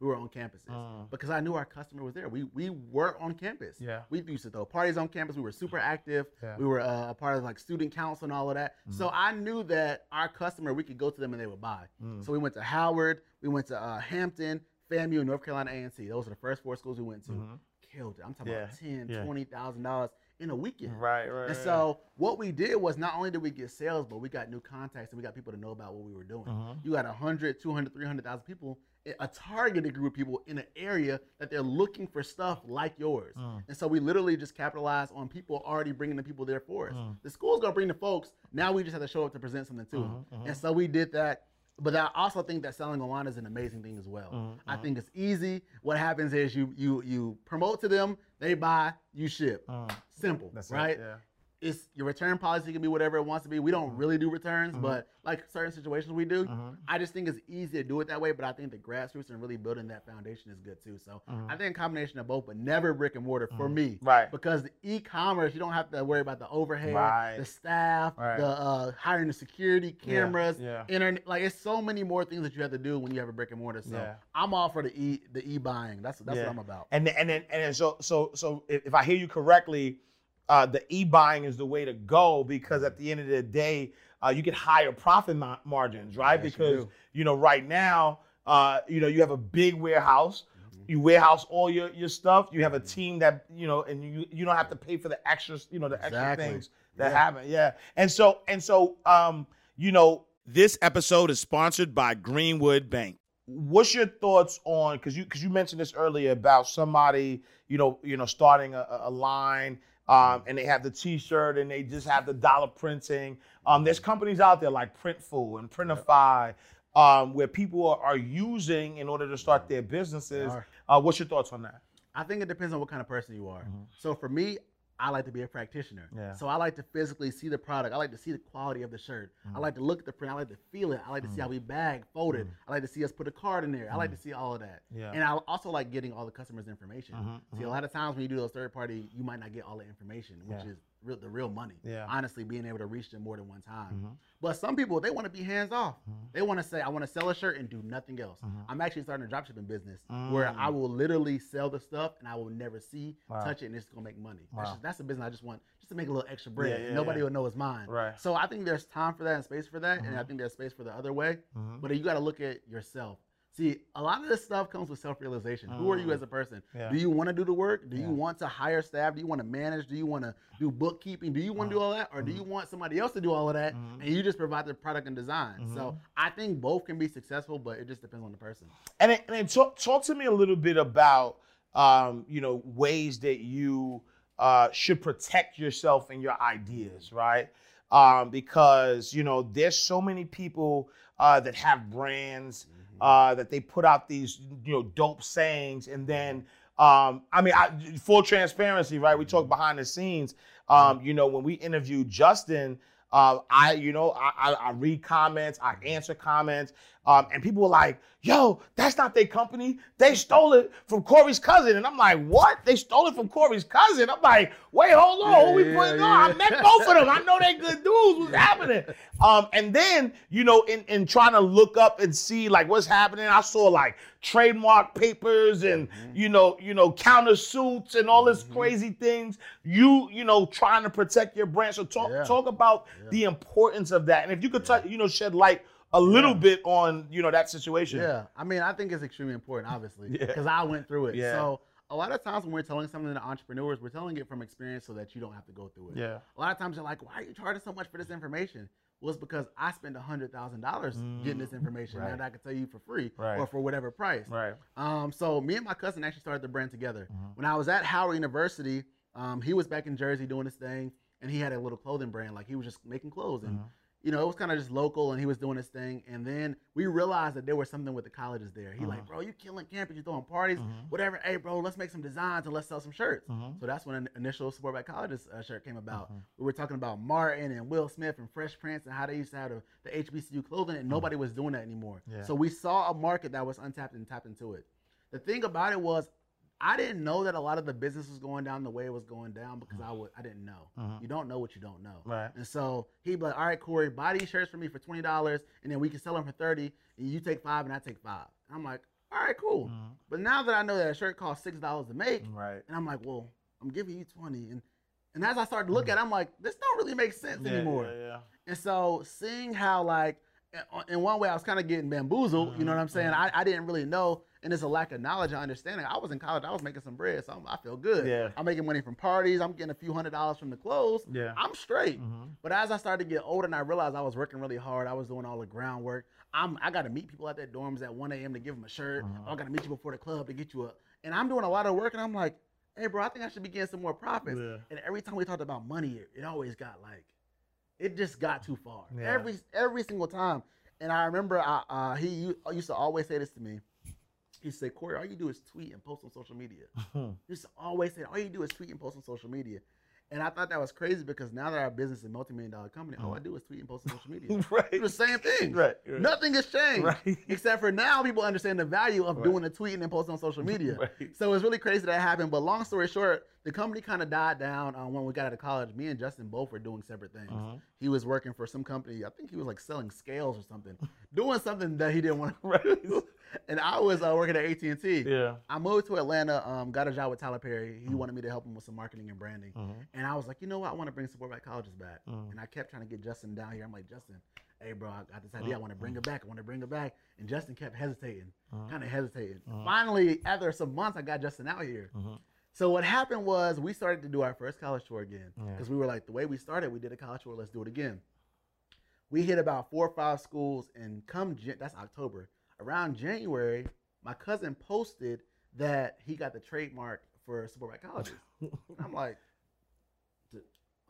We were on campuses because I knew our customer was there. We we were on campus. Yeah. We used to throw parties on campus. We were super active. Yeah. We were uh, a part of like student council and all of that. So I knew that our customer, we could go to them and they would buy. So we went to Howard. We went to uh, Hampton, FAMU, North Carolina A&T. Those are the first four schools we went to. Killed it. I'm talking about Yeah. ten, Yeah. twenty thousand dollars in a weekend. Right, right. And so what we did was not only did we get sales, but we got new contacts and we got people to know about what we were doing. Mm-hmm. You got 100, 200, 300,000 people, a targeted group of people in an area that they're looking for stuff like yours. Mm. And so we literally just capitalize on people already bringing the people there for us. Mm. The school's to bring the folks. Now we just have to show up to present something to them. Mm-hmm, And so we did that. But I also think that selling online is an amazing thing as well. Mm-hmm, I think it's easy. What happens is you you you promote to them, they buy, you ship. Simple, Mm. That's it, right? yeah. It's your return policy can be whatever it wants to be. We Mm-hmm. don't really do returns, but like certain situations we do. I just think it's easy to do it that way. But I think the grassroots and really building that foundation is good too. So I think a combination of both, but never brick and mortar for me. Mm-hmm. Right. Because the e-commerce, you don't have to worry about the overhead, Right. the staff, Right. the uh, hiring the security cameras, yeah. internet. Like it's so many more things that you have to do when you have a brick and mortar. So Yeah. I'm all for the e the e buying. That's that's Yeah. what I'm about. And then, and then and then so so so if, if I hear you correctly, uh, the e buying is the way to go because at the end of the day, uh, you get higher profit ma- margins, right? Yes, because do. you know right now, uh, you know you have a big warehouse. Mm-hmm. You warehouse all your, your stuff. You have a team that you know, and you you don't have to pay for the extra you know, the extra things that Yeah. happen. Yeah, and so and so, um, you know, this episode is sponsored by Greenwood Bank what's your thoughts on because you because you mentioned this earlier about somebody you know you know starting a, a line um, and they have the T-shirt and they just have the dollar printing. Um, there's companies out there like Printful and Printify um, where people are, are using in order to start their businesses. Uh, what's your thoughts on that? I think it depends on what kind of person you are. So for me, I like to be a practitioner. Yeah. So I like to physically see the product. I like to see the quality of the shirt. I mm. like to look at the print. I like to feel it. I like to see mm. how we bag, fold it. Mm. I like to see us put a card in there. I like to see all of that. Yeah. And I also like getting all the customers' information. Mm-hmm, see, a mm-hmm. lot of times when you do those third party, you might not get all the information, which Yeah. is real, the real money. Yeah. Honestly, being able to reach them more than one time. Mm-hmm. But some people they want to be hands off. Mm-hmm. They want to say, I want to sell a shirt and do nothing else. Mm-hmm. I'm actually starting a dropshipping business where I mm. will literally sell the stuff and I will never see, Wow. touch it, and it's gonna make money. That's, Wow. just, that's a business I just want just to make a little extra bread. Yeah, yeah, Nobody will know it's mine. Right. So I think there's time for that and space for that, and I think there's space for the other way. But you got to look at yourself. See, a lot of this stuff comes with self-realization. Who are you as a person? Yeah. Do you want to do the work? Do Yeah. you want to hire staff? Do you want to manage? Do you want to do bookkeeping? Do you want to do all that, or do you want somebody else to do all of that, and you just provide the product and design? So I think both can be successful, but it just depends on the person. And then, and then talk, talk to me a little bit about um, you know ways that you uh, should protect yourself and your ideas, right? Um, because you know there's so many people uh, that have brands uh, that they put out these you know dope sayings, and then um, I mean, I, full transparency, right? We talk behind the scenes. Um, you know, when we interviewed Justin, uh, I, you know, I, I, I read comments, I answer comments, um, and people were like, "Yo, that's not their company. They stole it from Corey's cousin." And I'm like, "What? They stole it from Corey's cousin?" I'm like, "Wait, hold on. Who we Yeah, putting yeah, on? I met both of them. I know they good dudes. What's happening?" Um, and then, you know, in, in trying to look up and see like what's happening, I saw like trademark papers and Mm-hmm. you know, you know, counter suits and all this crazy things. You, you know, trying to protect your brand. So talk Yeah. talk about the importance of that. And if you could touch, you know, shed light a little bit on, you know, that situation. Yeah, I mean, I think it's extremely important, obviously, Yeah. because I went through it. Yeah. So a lot of times when we're telling something to entrepreneurs, we're telling it from experience so that you don't have to go through it. Yeah. A lot of times they're like, "Why are you charging so much for this information?" Well, it's because I spent hundred thousand dollars getting this information Mm. Right. that I can tell you for free Right. or for whatever price. Right. Um, so me and my cousin actually started the brand together. Mm-hmm. When I was at Howard University, um, he was back in Jersey doing his thing, and he had a little clothing brand. Like he was just making clothes, and Mm-hmm. You know it was kind of just local, and he was doing his thing. And then we realized that there was something with the colleges there. He Mm-hmm. like, bro, you killing campus, you throwing parties, whatever. Hey, bro, let's make some designs and let's sell some shirts. Mm-hmm. So that's when an initial support black colleges uh, shirt came about. We were talking about Martin and Will Smith and Fresh Prince and how they used to have the, the HBCU clothing, and nobody was doing that anymore. Mm-hmm. Yeah. So we saw a market that was untapped and tapped into it. The thing about it was, I didn't know that a lot of the business was going down the way it was going down because I would I didn't know. You don't know what you don't know. Mm-hmm. Right. And so he'd be like, "All right, Corey, buy these shirts for me for twenty dollars, and then we can sell them for thirty, and you take five, and I take five. And I'm like, "All right, cool." But now that I know that a shirt costs six dollars to make, Mm-hmm. Right. and I'm like, "Well, I'm giving you twenty, and and as I started to look at, it, I'm like, "This don't really make sense Yeah, anymore." yeah, yeah. And so seeing how like in one way I was kind of getting bamboozled, you know what I'm saying? I, I didn't really know, and it's a lack of knowledge and understanding. I was in college, I was making some bread, so I'm, I feel good. Yeah. I'm making money from parties, I'm getting a few hundred dollars from the clothes. Yeah. I'm straight. But as I started to get older and I realized I was working really hard, I was doing all the groundwork. I'm I got to meet people at their dorms at 1 a.m. to give them a shirt. I got to meet you before the club to get you up. and I'm doing a lot of work, and I'm like, hey, bro, I think I should be getting some more profits. Yeah. And every time we talked about money, it, it always got like it just got too far. Yeah. Every every single time. And I remember uh, uh, he used to always say this to me. He said, Corey, all you do is tweet and post on social media. Just always say, all you do is tweet and post on social media. And I thought that was crazy because now that our business is a multi-million dollar company, all I do is tweet and post on social media. Right. It's the same thing. Right, right. Nothing has changed. Right. Except for now people understand the value of doing a tweet and then posting on social media. Right. So it's really crazy that happened. But long story short, the company kind of died down um, when we got out of college. Me and Justin both were doing separate things. Uh-huh. He was working for some company. I think he was like selling scales or something, doing something that he didn't want to do. And I was uh, working at AT and T. Yeah. I moved to Atlanta. Um, got a job with Tyler Perry. He mm-hmm. wanted me to help him with some marketing and branding. Mm-hmm. And I was like, you know what? I want to bring support black colleges back. Mm-hmm. And I kept trying to get Justin down here. I'm like, Justin, hey bro, I got this idea. I want to bring it back. I want to bring it back. And Justin kept hesitating, kind of hesitating. Finally, after some months, I got Justin out here. So what happened was we started to do our first college tour again because we were like, the way we started, we did a college tour. Let's do it again. We hit about four or five schools, and come that's October. Around January, my cousin posted that he got the trademark for support colleges. I'm like,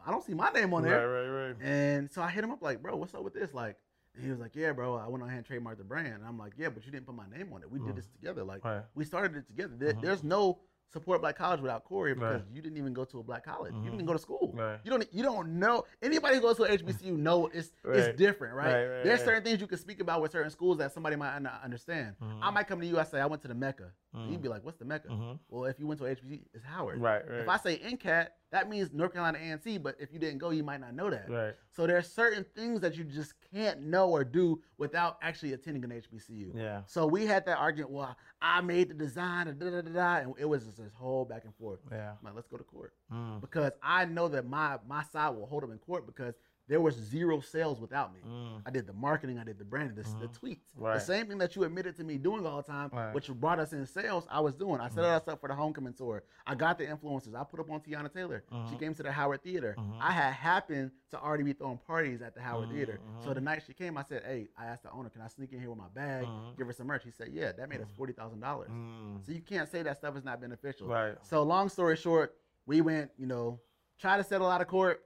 I don't see my name on there. Right, right, right. And so I hit him up like, bro, what's up with this? Like, and he was like, yeah, bro, I went on hand and trademarked the brand. And I'm like, yeah, but you didn't put my name on it. We did mm. this together. Like, Right. we started it together. There- mm-hmm. There's no support black college without Corey because Right. you didn't even go to a black college. You didn't mm-hmm. even go to school. Right. You don't. You don't know anybody who goes to HBCU know it's Right. it's different, right? There's certain things you can speak about with certain schools that somebody might not understand. Mm-hmm. I might come to you. I say I went to the Mecca. You'd be mm-hmm. like, "What's the Mecca?" Mm-hmm. Well, if you went to a HBCU, it's Howard. Right, right. If I say NCAT, that means North Carolina A&T. But if you didn't go, you might not know that. Right. So there's certain things that you just can't know or do without actually attending an HBCU. Yeah. So we had that argument. Well, I made the design, and da da da da, and it was just this whole back and forth. Yeah. I'm like, let's go to court mm. because I know that my my side will hold them in court because there was zero sales without me. Mm. I did the marketing, I did the branding, the, the mm-hmm. tweets, the same thing that you admitted to me doing all the time, Right. which brought us in sales. I was doing. I set mm-hmm. us up for the homecoming tour. I got the influencers. I put up on Teyana Taylor. She mm-hmm. came to the Howard Theater. I had happened to already be throwing parties at the Howard Theater. So the night she came, I said, "Hey," I asked the owner, "Can I sneak in here with my bag, give her some merch?" He said, "Yeah." That made us forty thousand dollars. Mm. So you can't say that stuff is not beneficial. Right. So long story short, we went, you know, try to settle out of court.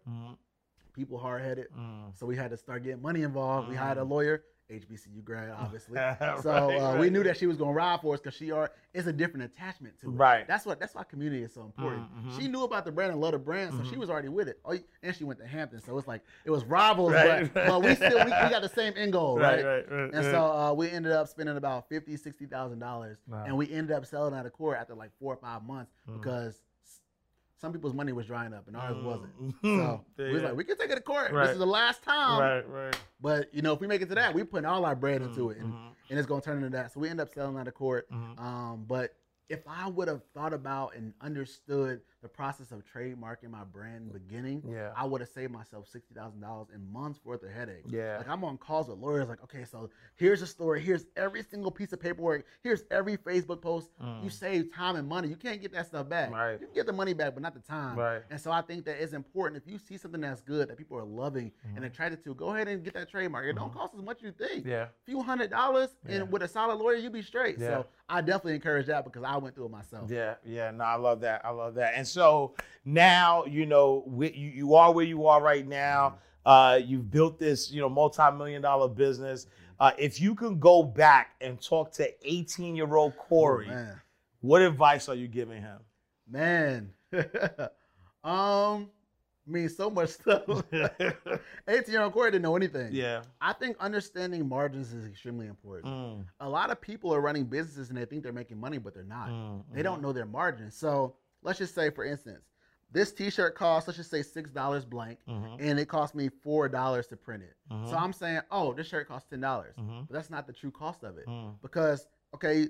Mm-hmm. People hard headed, Mm. so we had to start getting money involved. We hired a lawyer, HBCU grad, obviously. Right, so uh, we knew that she was gonna ride for us because she are. It's a different attachment to it. Right. That's what. That's why community is so important. Mm-hmm. She knew about the brand and loved the brand, so she was already with it. Oh, and she went to Hampton, so it's like it was rivals, Right, but, but we still we, we got the same end goal, Right, right? right, right, and right. so uh, we ended up spending about fifty, sixty thousand dollars, Wow. and we ended up selling out of court after like four or five months Mm. because some people's money was drying up and ours wasn't. Mhm. So we was like, we can take it to court. Right. This is the last time. right, right. But you know, if we make it to that, we putting all our bread into it, and, Mm-hmm. and it's gonna turn into that. So we end up selling out of court. Um, but if I would have thought about and understood the process of trademarking my brand beginning, Yeah. I would have saved myself sixty thousand dollars in months worth of headache. Yeah. like I'm on calls with lawyers, like, okay, so here's a story, here's every single piece of paperwork, here's every Facebook post. You save time and money. You can't get that stuff back. Mm. Right. You can get the money back, but not the time. Right. And so I think that it's important if you see something that's good that people are loving and attracted to, go ahead and get that trademark. It don't cost as much as you think. Mm-hmm. Yeah. few hundred dollars, Yeah. and with a solid lawyer, you'd be straight. Yeah. So I definitely encourage that because I went through it myself. Yeah, yeah, no, I love that. I love that. And so now, you know, you, you are where you are right now. Uh, you've built this, you know, multi-million dollar business. Uh, if you can go back and talk to 18 year old Corey, Oh, what advice are you giving him? Man. um, I mean, so much stuff. 18 year old Corey didn't know anything. Yeah. I think understanding margins is extremely important. Mm, A lot of people are running businesses and they think they're making money, but they're not. mm, They don't know their margins. So let's just say, for instance, this T-shirt costs, let's just say six dollars blank, mhm, and it cost me four dollars to print it. mhm, So I'm saying, oh, this shirt costs ten dollars, mhm, but that's not the true cost of it mm, because okay,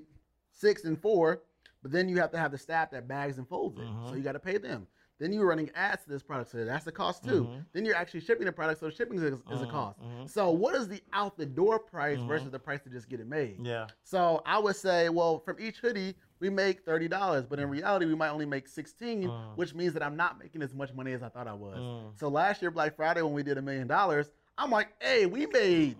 six and four, but then you have to have the staff that bags and folds it, so you got to pay them. Then you're running ads to this product, so that's a cost too. Mhm. Then you're actually shipping the product, so shipping is, is a Mhm, cost. So what is the out the door price versus the price to just get it made? Yeah. So I would say, well, from each hoodie we make thirty dollars, but in reality we might only make sixteen, Mm. which means that I'm not making as much money as I thought I was. Mm. So last year Black Friday when we did a million dollars, I'm like, hey, we made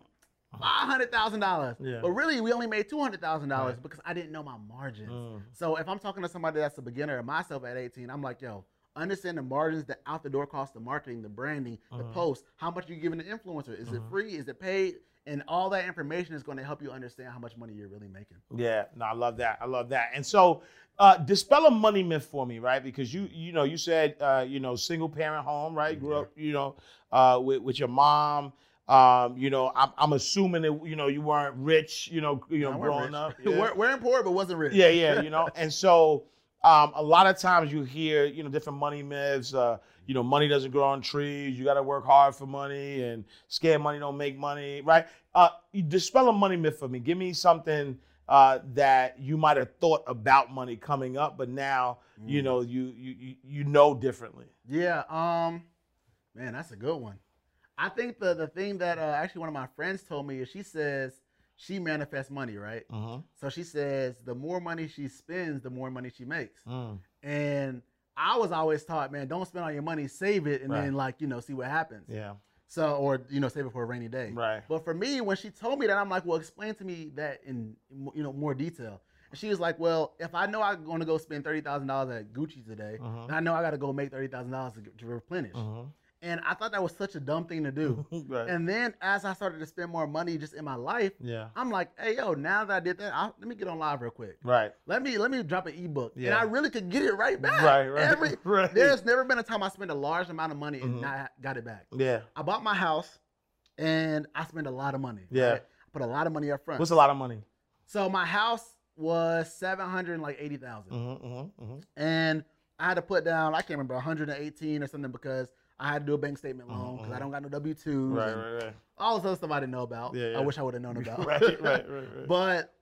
five hundred thousand dollars, Yeah. but really we only made two hundred thousand dollars Right. because I didn't know my margins. Mm. So if I'm talking to somebody that's a beginner myself at 18, I'm like, yo, understand the margins, the out the door cost, the marketing, the branding, the Mhm. post, how much you giving the influencer, is it Mhm. free, is it paid, and all that information is going to help you understand how much money you're really making. Yeah, no, I love that. I love that. And so, uh, dispel a money myth for me, right? Because you, you know, you said, uh, you know, single parent home, right? Grew up, you know, uh, with with your mom. Um, you know, I'm, I'm assuming that you know you weren't rich, you know, you know, No, growing rich. up. we're, we're poor, but wasn't rich. Yeah, yeah, you know, and so um, a lot of times you hear, you know, different money myths. Uh, you know, money doesn't grow on trees. You got to work hard for money, and scared money don't make money, right? Uh, you dispel a money myth for me. Give me something uh, that you might have thought about money coming up, but now you know you you you, you know differently. Yeah, um, man, that's a good one. I think the the thing that uh, actually one of my friends told me is she says she manifests money, right? Mm-hmm. So she says the more money she spends, the more money she makes. Mm. And I was always taught, man, don't spend all your money, save it, and Right. then like you know see what happens. Yeah. So or you know save it for a rainy day. Right. But for me, when she told me that, I'm like, well, explain to me that in you know more detail. And she was like, well, if I know I'm going to go spend thirty thousand dollars at Gucci today, Mhm. then I know I got to go make thirty thousand dollars to replenish. Mhm. And I thought that was such a dumb thing to do. right. and then as I started to spend more money just in my life, yeah. I'm like, hey yo, now that I did that, I'll, let me get on live real quick. Right. Let me let me drop an ebook, and I really could get it right back. Right, right, Every, right. There's never been a time I spent a large amount of money and Mhm. not got it back. Yeah. I bought my house, and I spent a lot of money. Yeah. right? I put a lot of money up front. What's a lot of money? So my house was seven hundred like eighty thousand, Mm-hmm, mm-hmm, mm-hmm. and I had to put down I can't remember one hundred and eighteen or something because I had to do a bank statement loan because I Mhm. don't got no W twos. Right, right, right. All this other stuff I didn't know about. Yeah, yeah. I wish I would have known about. right, right, right, right. But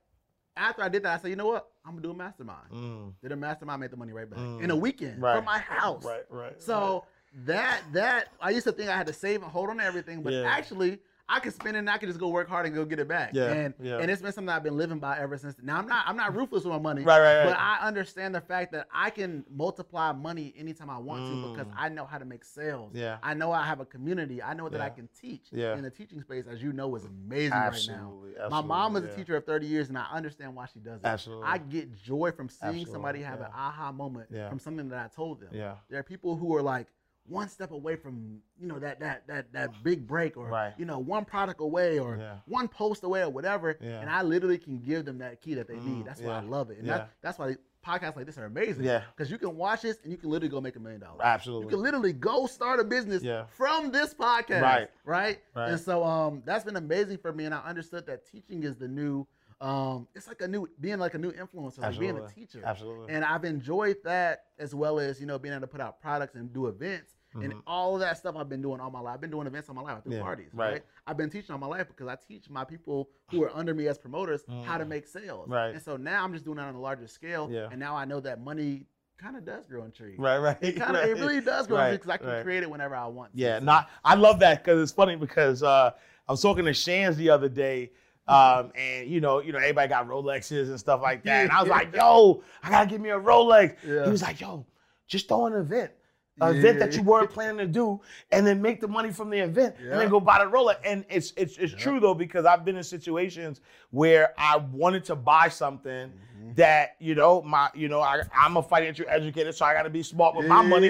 after I did that, I said, you know what? I'm gonna do a mastermind. Mm. Did a mastermind, made the money right back Mm. in a weekend Right. from my house. Right, right. So that that I used to think I had to save and hold on to everything, but Yeah. actually I could spend it and I could just go work hard and go get it back. Yeah, And yeah. and it's been something I've been living by ever since. Now I'm not I'm not ruthless with my money. Right, right, right. But I understand the fact that I can multiply money anytime I want to Mm. because I know how to make sales. Yeah. I know I have a community. I know that I can teach. Yeah. And the teaching space, as you know, is amazing right now. Absolutely. My mom is absolutely, a teacher of 30 years and I understand why she does it. Absolutely. I get joy from seeing Absolutely, somebody have an aha moment Yeah. from something that I told them. Yeah. There are people who are like one step away from, you know, that that that that big break or Right. you know, one product away or Yeah. one post away or whatever. Yeah. And I literally can give them that key that they Mm, need. That's why I love it. And yeah. that, that's why podcasts like this are amazing. Yeah. Because you can watch this and you can literally go make a million dollars. Absolutely. You can literally go start a business Yeah. from this podcast. Right. Right. Right. And so um that's been amazing for me. And I understood that teaching is the new um it's like a new being like a new influencer, like being a teacher. Absolutely. And I've enjoyed that as well as, you know, being able to put out products and do events. And all of that stuff I've been doing all my life. I've been doing events all my life. I do Mm-hmm. Yeah, parties, right. right. I've been teaching all my life because I teach my people who are under me as promoters how to make sales. Mm. Right. And so now I'm just doing that on a larger scale. Yeah. And now I know that money kind of does grow on trees. Right, right. It kind of, right. it really does grow on Right, trees because I can right. create it whenever I want. to. Yeah, So- not. I love that because it's funny because uh, I was talking to Shans the other day, um, and you know, you know, everybody got Rolexes and stuff like that, and I was like, "Yo, I gotta give me a Rolex." Yeah. He was like, "Yo, just throw an event." An event that you weren't planning to do, and then make the money from the event, and then go buy the Rolex. And it's it's it's true though because I've been in situations where I wanted to buy something that you know my you know I, I'm a financial educator, so I got to be smart with my money.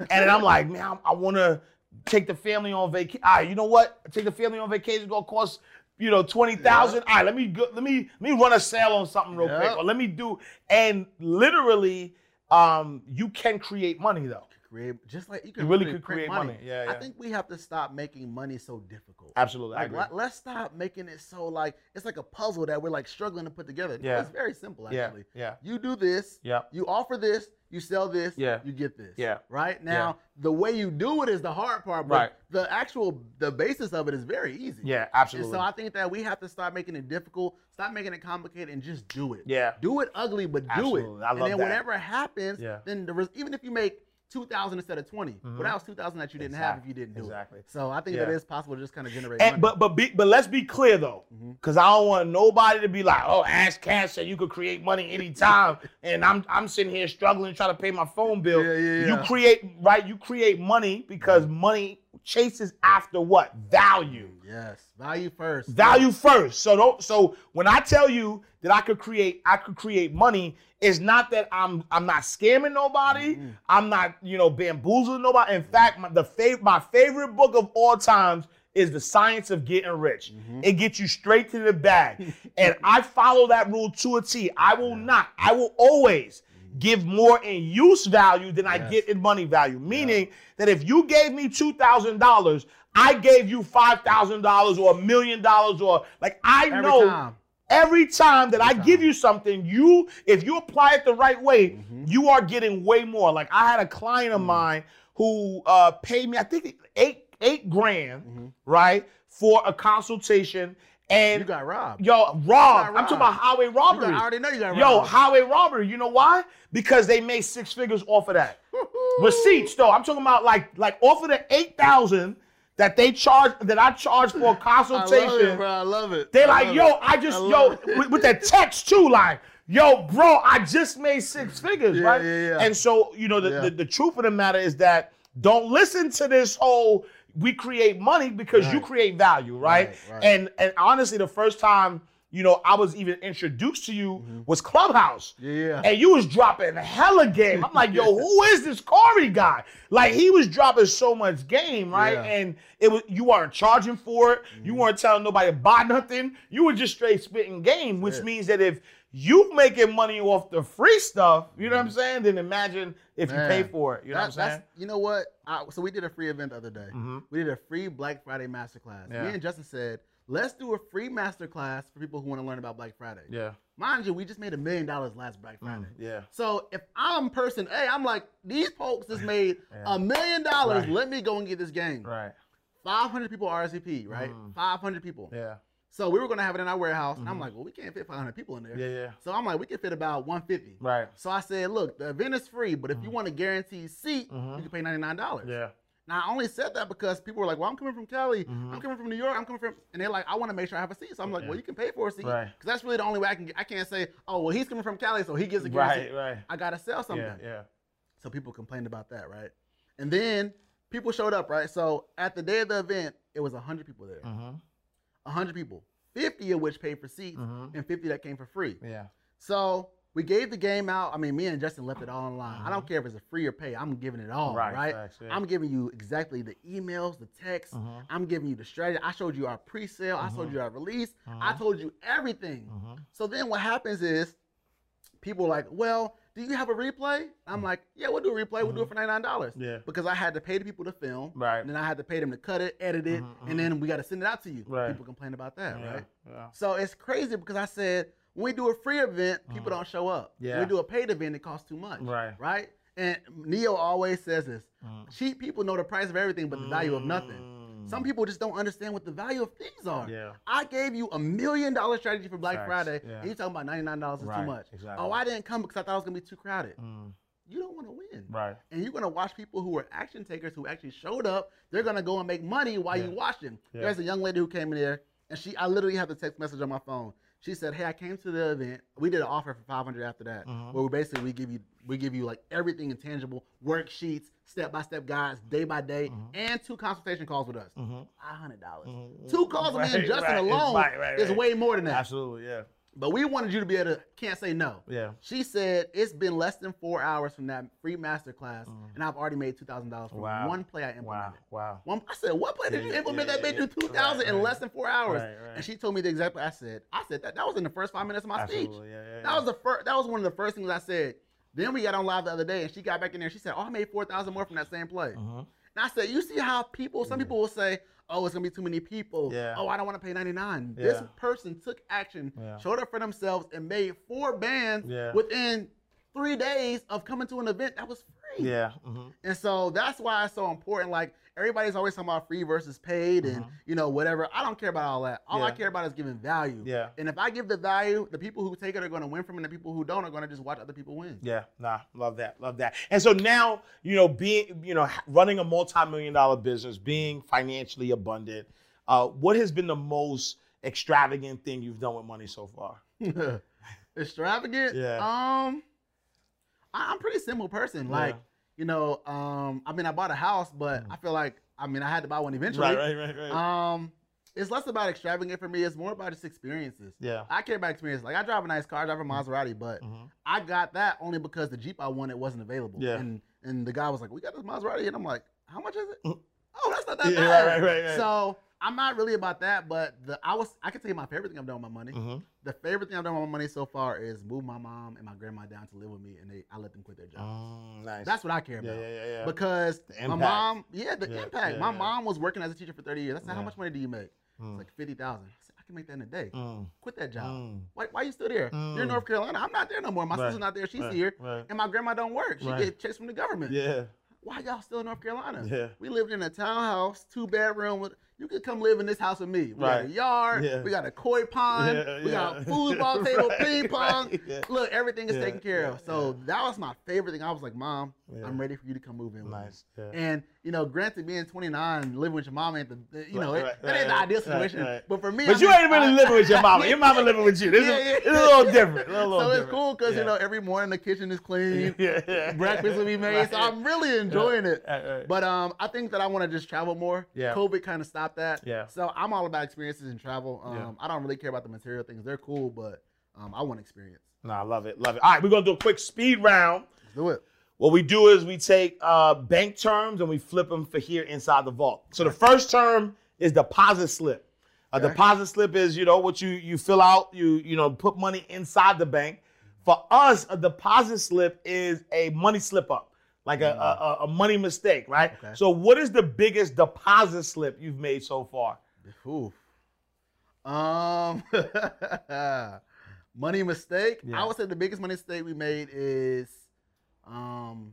And then I'm like, man, I'm- I want to take the family on vacation. All right, you know what? Take the family on vacation. It's gonna cost you know twenty thousand. All right, let me go, let me let me run a sale on something real quick, or let me do. And literally, um, you can create money though. Create just like you can really really could create money. Yeah, I think we have to stop making money so difficult. Absolutely, I Like agree. let, let's stop making it so like it's like a puzzle that we're like struggling to put together. Yeah. it's very simple actually. yeah. You do this. Yeah. You offer this. You sell this. Yeah. You get this. Yeah. Right now, the way you do it is the hard part, but Right. the actual the basis of it is very easy. Yeah, And absolutely. so I think that we have to stop making it difficult, stop making it complicated, and just do it. Yeah. Do it ugly, but do Absolutely. it. I and love then that. whenever it happens, Yeah. then the res- even if you make two thousand instead of 20 well, that was two thousand that you didn't have if you didn't do Mm-hmm. Exactly. it. So I think Yeah. that is possible to just kind of generate. And, money. but but be, but let's be clear though, Mm-hmm. because I don't want nobody to be like, oh, Ash Cash said you could create money anytime, and I'm I'm sitting here struggling trying to pay my phone bill. Yeah, yeah, yeah. You create right, you create money because money chases after what value. yes, value first. Value first. So don't so when I tell you that I could create I could create money, it's not that I'm I'm not scamming nobody. Mm-hmm. I'm not, you know, bamboozling nobody. In fact, my the fav- my favorite book of all times is The Science of Getting Rich. Mm-hmm. It gets you straight to the bag. and I follow that rule to a T. I will not. I will always give more in use value than I get in money value. Meaning that if you gave me two thousand dollars, I gave you five thousand dollars or a million dollars or like I Every know time. every time that I give you something, you if you apply it the right way, Mm-hmm. you are getting way more. Like I had a client of mine who uh, paid me, I think eight eight grand, Mm-hmm. right, for a consultation. And You got robbed. Yo, robbed. got I'm talking about highway robbery. I already know you got Yo, robbed. highway robbery. You know why? Because they made six figures off of that. Receipts, though. I'm talking about like like off of the eight thousand that they charge that I charged for a I consultation. love it, bro. I love it. They're like, yo, it. I just, I yo, with, with that text too, like, yo, bro, I just made six figures, Yeah, right? yeah, yeah. And so, you know, the, Yeah. the, the truth of the matter is that don't listen to this whole we create money because you create value, right? Right, right. And and honestly, the first time, you know, I was even introduced to you was Clubhouse. Mm-hmm. Yeah, yeah. And you was dropping hella game. I'm like, yo, who is this Corey guy? Like he was dropping so much game, right? Yeah. And it was you weren't charging for it. You weren't telling nobody to buy nothing. You were just straight spitting game, which means that if you making money off the free stuff, you know what I'm mm-hmm. saying? Then imagine if you pay for it. You know that- what I'm saying? that's- You know what? I, so we did a free event the other day. Mm-hmm. We did a free Black Friday masterclass. Yeah. Me and Justin said, let's do a free masterclass for people who want to learn about Black Friday. Yeah. Mind you, we just made a million dollars last Black mm, Friday. yeah. So if I'm person A, I'm like, these folks just made a million dollars. Let me go and get this game. Right. 500 people RSVP, right? Mm. 500 people. Yeah. So we were to have it in our warehouse. And I'm like, well, we can't fit 500 people in there. Mm-hmm. Yeah, yeah. So I'm like, we can fit about 150. Right. So I said, look, the event is free, but if you want a guaranteed seat, you can pay $99. Mm-hmm. Yeah. Mm-hmm. Now I only said that because people were like, "Well, I'm coming from Cali. I'm coming from New York. I'm coming from," and they're like, "I want to make sure I have a seat." So I'm like, "Well, you can pay for a seat because Right. that's really the only way I can. Get. I can't say, oh, well, he's coming from Cali, so he gets a guarantee. Right, right. I gotta sell something. Yeah, yeah. So people complained about that, right? And then people showed up, right? So at the day of the event, it was 100 people there. Mm-hmm. 100 people, 50 of which paid for seats, mm-hmm. and 50 that came for free. Yeah. So we gave the game out. I mean, me and Justin left it all online. I don't mm-hmm. care if it's a free or pay. I'm giving it all, Right, right? facts, yeah. I'm giving you exactly the emails, the texts. Mm-hmm. I'm giving you the strategy. I showed you our pre-sale. I showed you our release. I told you everything. So then what happens is people are like, well, do you have a replay? I'm mm. like, yeah, we'll do a replay. We'll do it mm-hmm. for $99. Yeah. Because I had to pay the people to film. Right. And then I had to pay them to cut it, edit it, mm-hmm, and mm-hmm. then we got to send it out to you. Right. People complain about that, Yeah, right? yeah. So it's crazy because I said when we do a free event, people mm. don't show up. Yeah. When we do a paid event, it costs too much. Right. Right. And Neo always says this: mm. cheap people know the price of everything, but the value of nothing. Some people just don't understand what the value of things are. Yeah. I gave you a million dollar strategy for Black Facts, Friday, yeah. and you talking about ninety nine dollars is Right, too much. exactly. Oh, I didn't come because I thought it was gonna be too crowded. You don't want to win. Right. And you're gonna watch people who are action takers who actually showed up. They're gonna go and make money while you watch them. Yeah. There's a young lady who came in there, and she I literally have the text message on my phone. She said, "Hey, I came to the event. We did an offer for 500 after that, Mm-hmm. where we basically we give you we give you like everything intangible, worksheets, step by step guides, day by day, Mm-hmm. and two consultation calls with us. Mm-hmm. $500. Mm-hmm. Two calls with me and Justin right, alone right, right, is right. way more than that. Absolutely, yeah. But we wanted you to be able to can't say no. Yeah. She said it's been less than four hours from that free master class, mm-hmm. and I've already made two thousand dollars from. Wow. one play I implemented. Wow. Wow. One, I said, what play did you implement yeah, that made yeah, you two thousand right, in right. less than four hours? Right, right. And she told me the exact. I said, I said that that was in the first five minutes of my speech. Absolutely. Yeah, yeah, That was the first. That was one of the first things I said. Then we got on live the other day, and she got back in there. She said, "Oh, I made four thousand more from that same play." Mm-hmm. And I said, "You see how people? Some people will say." Oh, it's gonna be too many people. Yeah. Oh, I don't want to pay ninety nine. This person took action, Yeah. showed up for themselves, and made four bands Yeah. within three days of coming to an event that was free. Yeah. hmm And so that's why it's so important. Like everybody's always talking about free versus paid and you know whatever. I don't care about all that. All I Mm-hmm. Care about is giving value. Yeah. And if I give the value, the people who take it are going to win from it, and the people who don't are going to just watch other people win. Yeah, nah, love that, love that. And so now, you know, being, you know, running a multi-million dollar business, being financially abundant, uh, what has been the most extravagant thing you've done with money so far? Extravagant. Yeah. Um, I, I'm a pretty simple person. Like Yeah. You know, um, I mean, I bought a house, but I feel like I mean, I had to buy one eventually. Mm. Right, right, right, right. Um, it's less about extravagant for me. It's more about just experiences. Yeah. I care about experience. Like I drive a nice car, I drive a Maserati, but I got that only because the Jeep I wanted wasn't available. Mm-hmm. Yeah. And and the guy was like, "We got this Maserati," and I'm like, "How much is it?" oh, that's not that Yeah, bad. right, right, right. So I'm not really about that, but the I was I can tell you my favorite thing I've done with my money. Mhm. The favorite thing I've done with my money so far is move my mom and my grandma down to live with me, and they I let them quit their jobs. Mm, nice. That's what I care about. yeah, yeah, yeah. Because my mom, yeah, the Yeah, impact. yeah, my yeah. mom was working as a teacher for 30 years. I said, how much money do you make? Mm. It's like 50,000. I said, I can make that in a day. Mm. Quit that job. Mm. Why, why you still there? You're Mm. in North Carolina. I'm not there no more. My Right, sister's not there. She's right, here. right. And my grandma don't work. She get checks from the government. Yeah. Why y'all still in North Carolina? Yeah. We lived in a townhouse, two bedroom. With, you could come live in this house with me. We got a Right. yard. Yeah. We got a koi pond. Yeah, we yeah. got a foosball table, ping pong. Right. Look, everything is taken care of. So that was my favorite thing. I was like, Mom. I'm ready for you to come move in with Nice, me. And you know, granted, being 29, living with your mom ain't the you know Right, it- right, that ain't the ideal situation. right. But for me, But I'm you just- ain't really I- living with your mama. Your mama living with you. This, Yeah, is, yeah. it's a little different. A little so it's cool because Yeah. you know every morning the kitchen is clean. Yeah, yeah. Breakfast will be made, so I'm really enjoying it. But um, I think that I want to just travel more. Yeah. COVID kind of stopped that. Yeah. So I'm all about experiences and travel. Um, Yeah. I don't really care about the material things. They're cool, but um, I want experience. No, I love it. Love it. All right, we're gonna do a quick speed round. Let's do it. What we do is we take uh, bank terms and we flip them for here inside the vault. So the first term is deposit slip. A Okay. deposit slip is you know what you you fill out. You you know put money inside the bank. For us, a deposit slip is a money slip up, like a, a, a- a money mistake, right? Okay. So what is the biggest deposit slip you've made so far? Oof. Um, money mistake. Yeah. I would say the biggest money mistake we made is, um,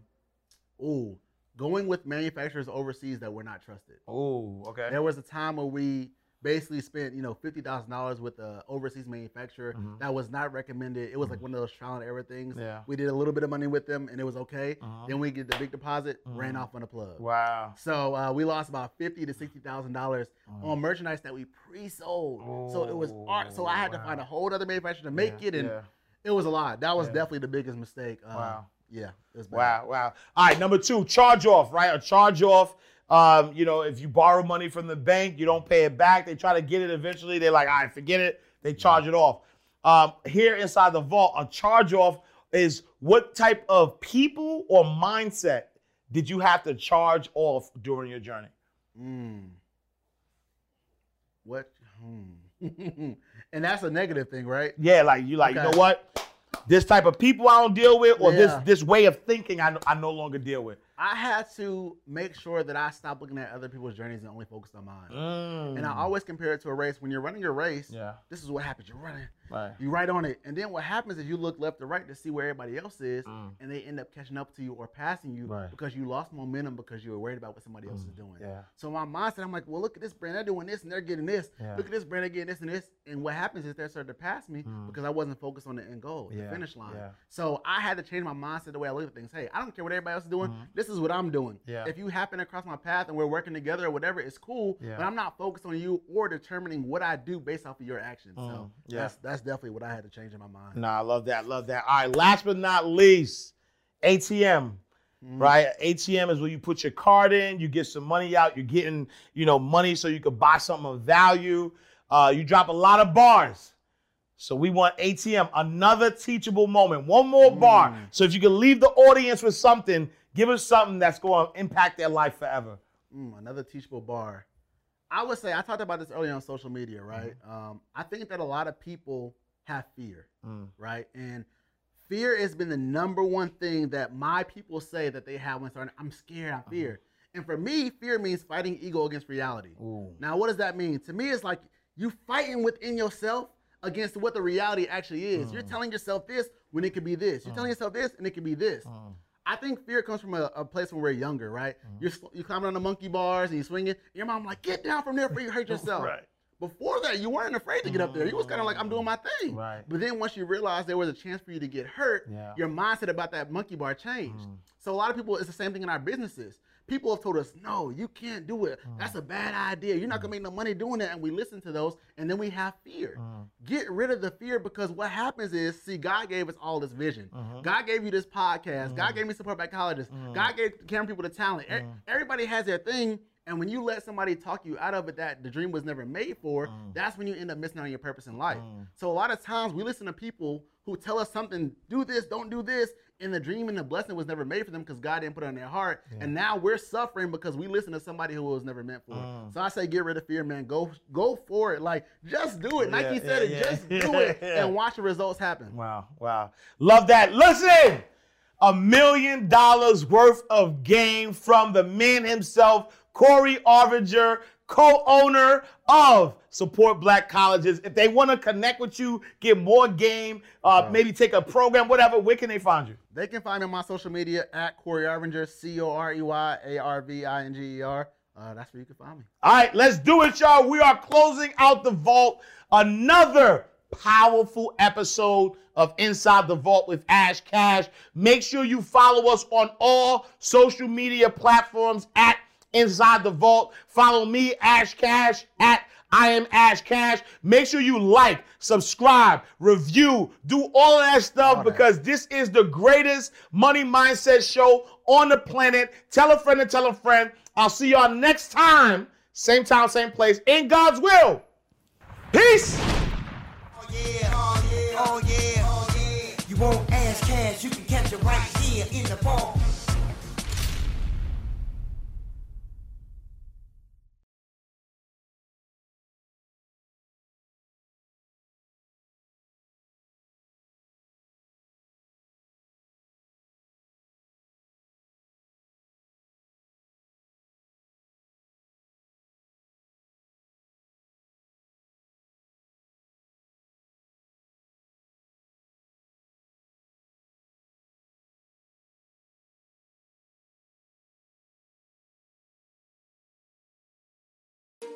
ooh, going with manufacturers overseas that were not trusted. Oh, okay. There was a time where we basically spent, you know, fifty thousand dollars with a overseas manufacturer that was not recommended. It was like one of those trial and error things. Mm-hmm. Yeah. We did a little bit of money with them and it was okay. Uh-huh. Then we get the big deposit, ran off on the plug. Wow. So uh, we lost about fifty to sixty thousand dollars Mm. on merchandise that we pre-sold. so it was art. So I had to Oh, find a whole other manufacturer to make Yeah, it, and yeah. it was a lot. That was Yeah. definitely the biggest mistake. Uh, Wow. Yeah. It was bad. Wow, wow. All right, number two, charge off, right? A charge off. Um, you know, if you borrow money from the bank, you don't pay it back. They try to get it eventually. They're like, all right, forget it. They charge it off. Um, here inside the vault, a charge off is what type of people or mindset did you have to charge off during your journey? Mm. What? Hmm. and that's a negative thing, right? Yeah, like you like, you know what? This type of people I don't deal with, or Yeah. this this way of thinking I, I no longer deal with. I had to make sure that I stopped looking at other people's journeys and only focused on mine. Mm. And I always compare it to a race. When you're running your race, Yeah. this is what happens. You're running, Right. you right on it, and then what happens is you look left or right to see where everybody else is, Mm. and they end up catching up to you or passing you Right. because you lost momentum because you were worried about what somebody else is doing. Mm. yeah. So my mindset, I'm like, well, look at this brand, they're doing this and they're getting this. Yeah. Look at this brand, they're getting this and this. And what happens is they start to pass me because I wasn't focused on the end goal, Mm. Yeah, the finish line. So I had to change my mindset the way I look at things. Hey, I don't care what everybody else is doing. This is what I'm doing. Mm-hmm. Yeah. If you happen across my path and we're working together or whatever, it's cool. Yeah. But I'm not focused on you or determining what I do based off of your actions. So Mm, yeah. that's that's definitely what I had to change in my mind. Nah, I love that. Love that. All right. Last but not least, ATM. Right? ATM is where you put your card in, you get some money out, you're getting, you know, money so you could buy something of value. Uh, you drop a lot of bars. So we want ATM, another teachable moment, one more bar. Mm. So if you can leave the audience with something, give us something that's going to impact their life forever. Mm, another teachable bar. I would say I talked about this earlier on social media, right? Mm-hmm. Um, I think that a lot of people have fear, mm. right? And fear has been the number one thing that my people say that they have when starting. I'm scared. I'm uh-huh. fear. And for me, fear means fighting ego against reality. Now, what does that mean? To me, it's like you fighting within yourself against what the reality actually is. You're mm. telling yourself this when it could be this. You're telling mm. yourself this and it could be this. I think fear comes from a, a place when we're younger, right? Mm-hmm. You're sl- you climbing on the monkey bars and you swinging. Your mom like, get down from there before you hurt yourself. Right. Before that, you weren't afraid to get up there. You was kind of like, I'm doing my thing. Right. But then once you realized there was a chance for you to get hurt, Yeah. your mindset about that monkey bar changed. Mm-hmm. So a lot of people, it's the same thing in our businesses. People have told us, no, you can't do it. Mm. That's a bad idea. You're not gonna make no money doing that. And we listen to those, and then we have fear. Mm. Get rid of the fear because what happens is, see, God gave us all this vision. Mm-hmm. God gave you this podcast. God mm. gave me support black colleges. God gave camera people the talent. Everybody has their thing. And when you let somebody talk you out of it that the dream was never made for, that's when you end up missing out on your purpose in life. So a lot of times we listen to people who tell us something, do this, don't do this, and the dream and the blessing was never made for them because God didn't put it in their heart. And now we're suffering because we listen to somebody who was never meant for it. So I say get rid of fear, man. Go go for it. Like just do it. Nike Yeah, said yeah, it. Just do it and watch the results happen. Wow, wow. Love that. Listen, a million dollars worth of game from the man himself, Corey Arvinger, co-owner of Support Black Colleges. If they want to connect with you, get more game, uh, maybe take a program, whatever, where can they find you? They can find me on my social media at Corey Arvinger, C O R E Y A R V I N G E R. Uh, that's where you can find me. All right, let's do it, y'all. We are closing out the vault. Another powerful episode of Inside the Vault with Ash Cash. Make sure you follow us on all social media platforms at Inside the Vault. Follow me, Ash Cash, at I am Ash Cash. Make sure you like, subscribe, review, do all of that stuff because this is the greatest money mindset show on the planet. Tell a friend and tell a friend. I'll see y'all next time, same time, same place, in God's will. Peace. Oh yeah, oh yeah, oh yeah, oh yeah. You want Ash Cash, you can catch it right here in the ball.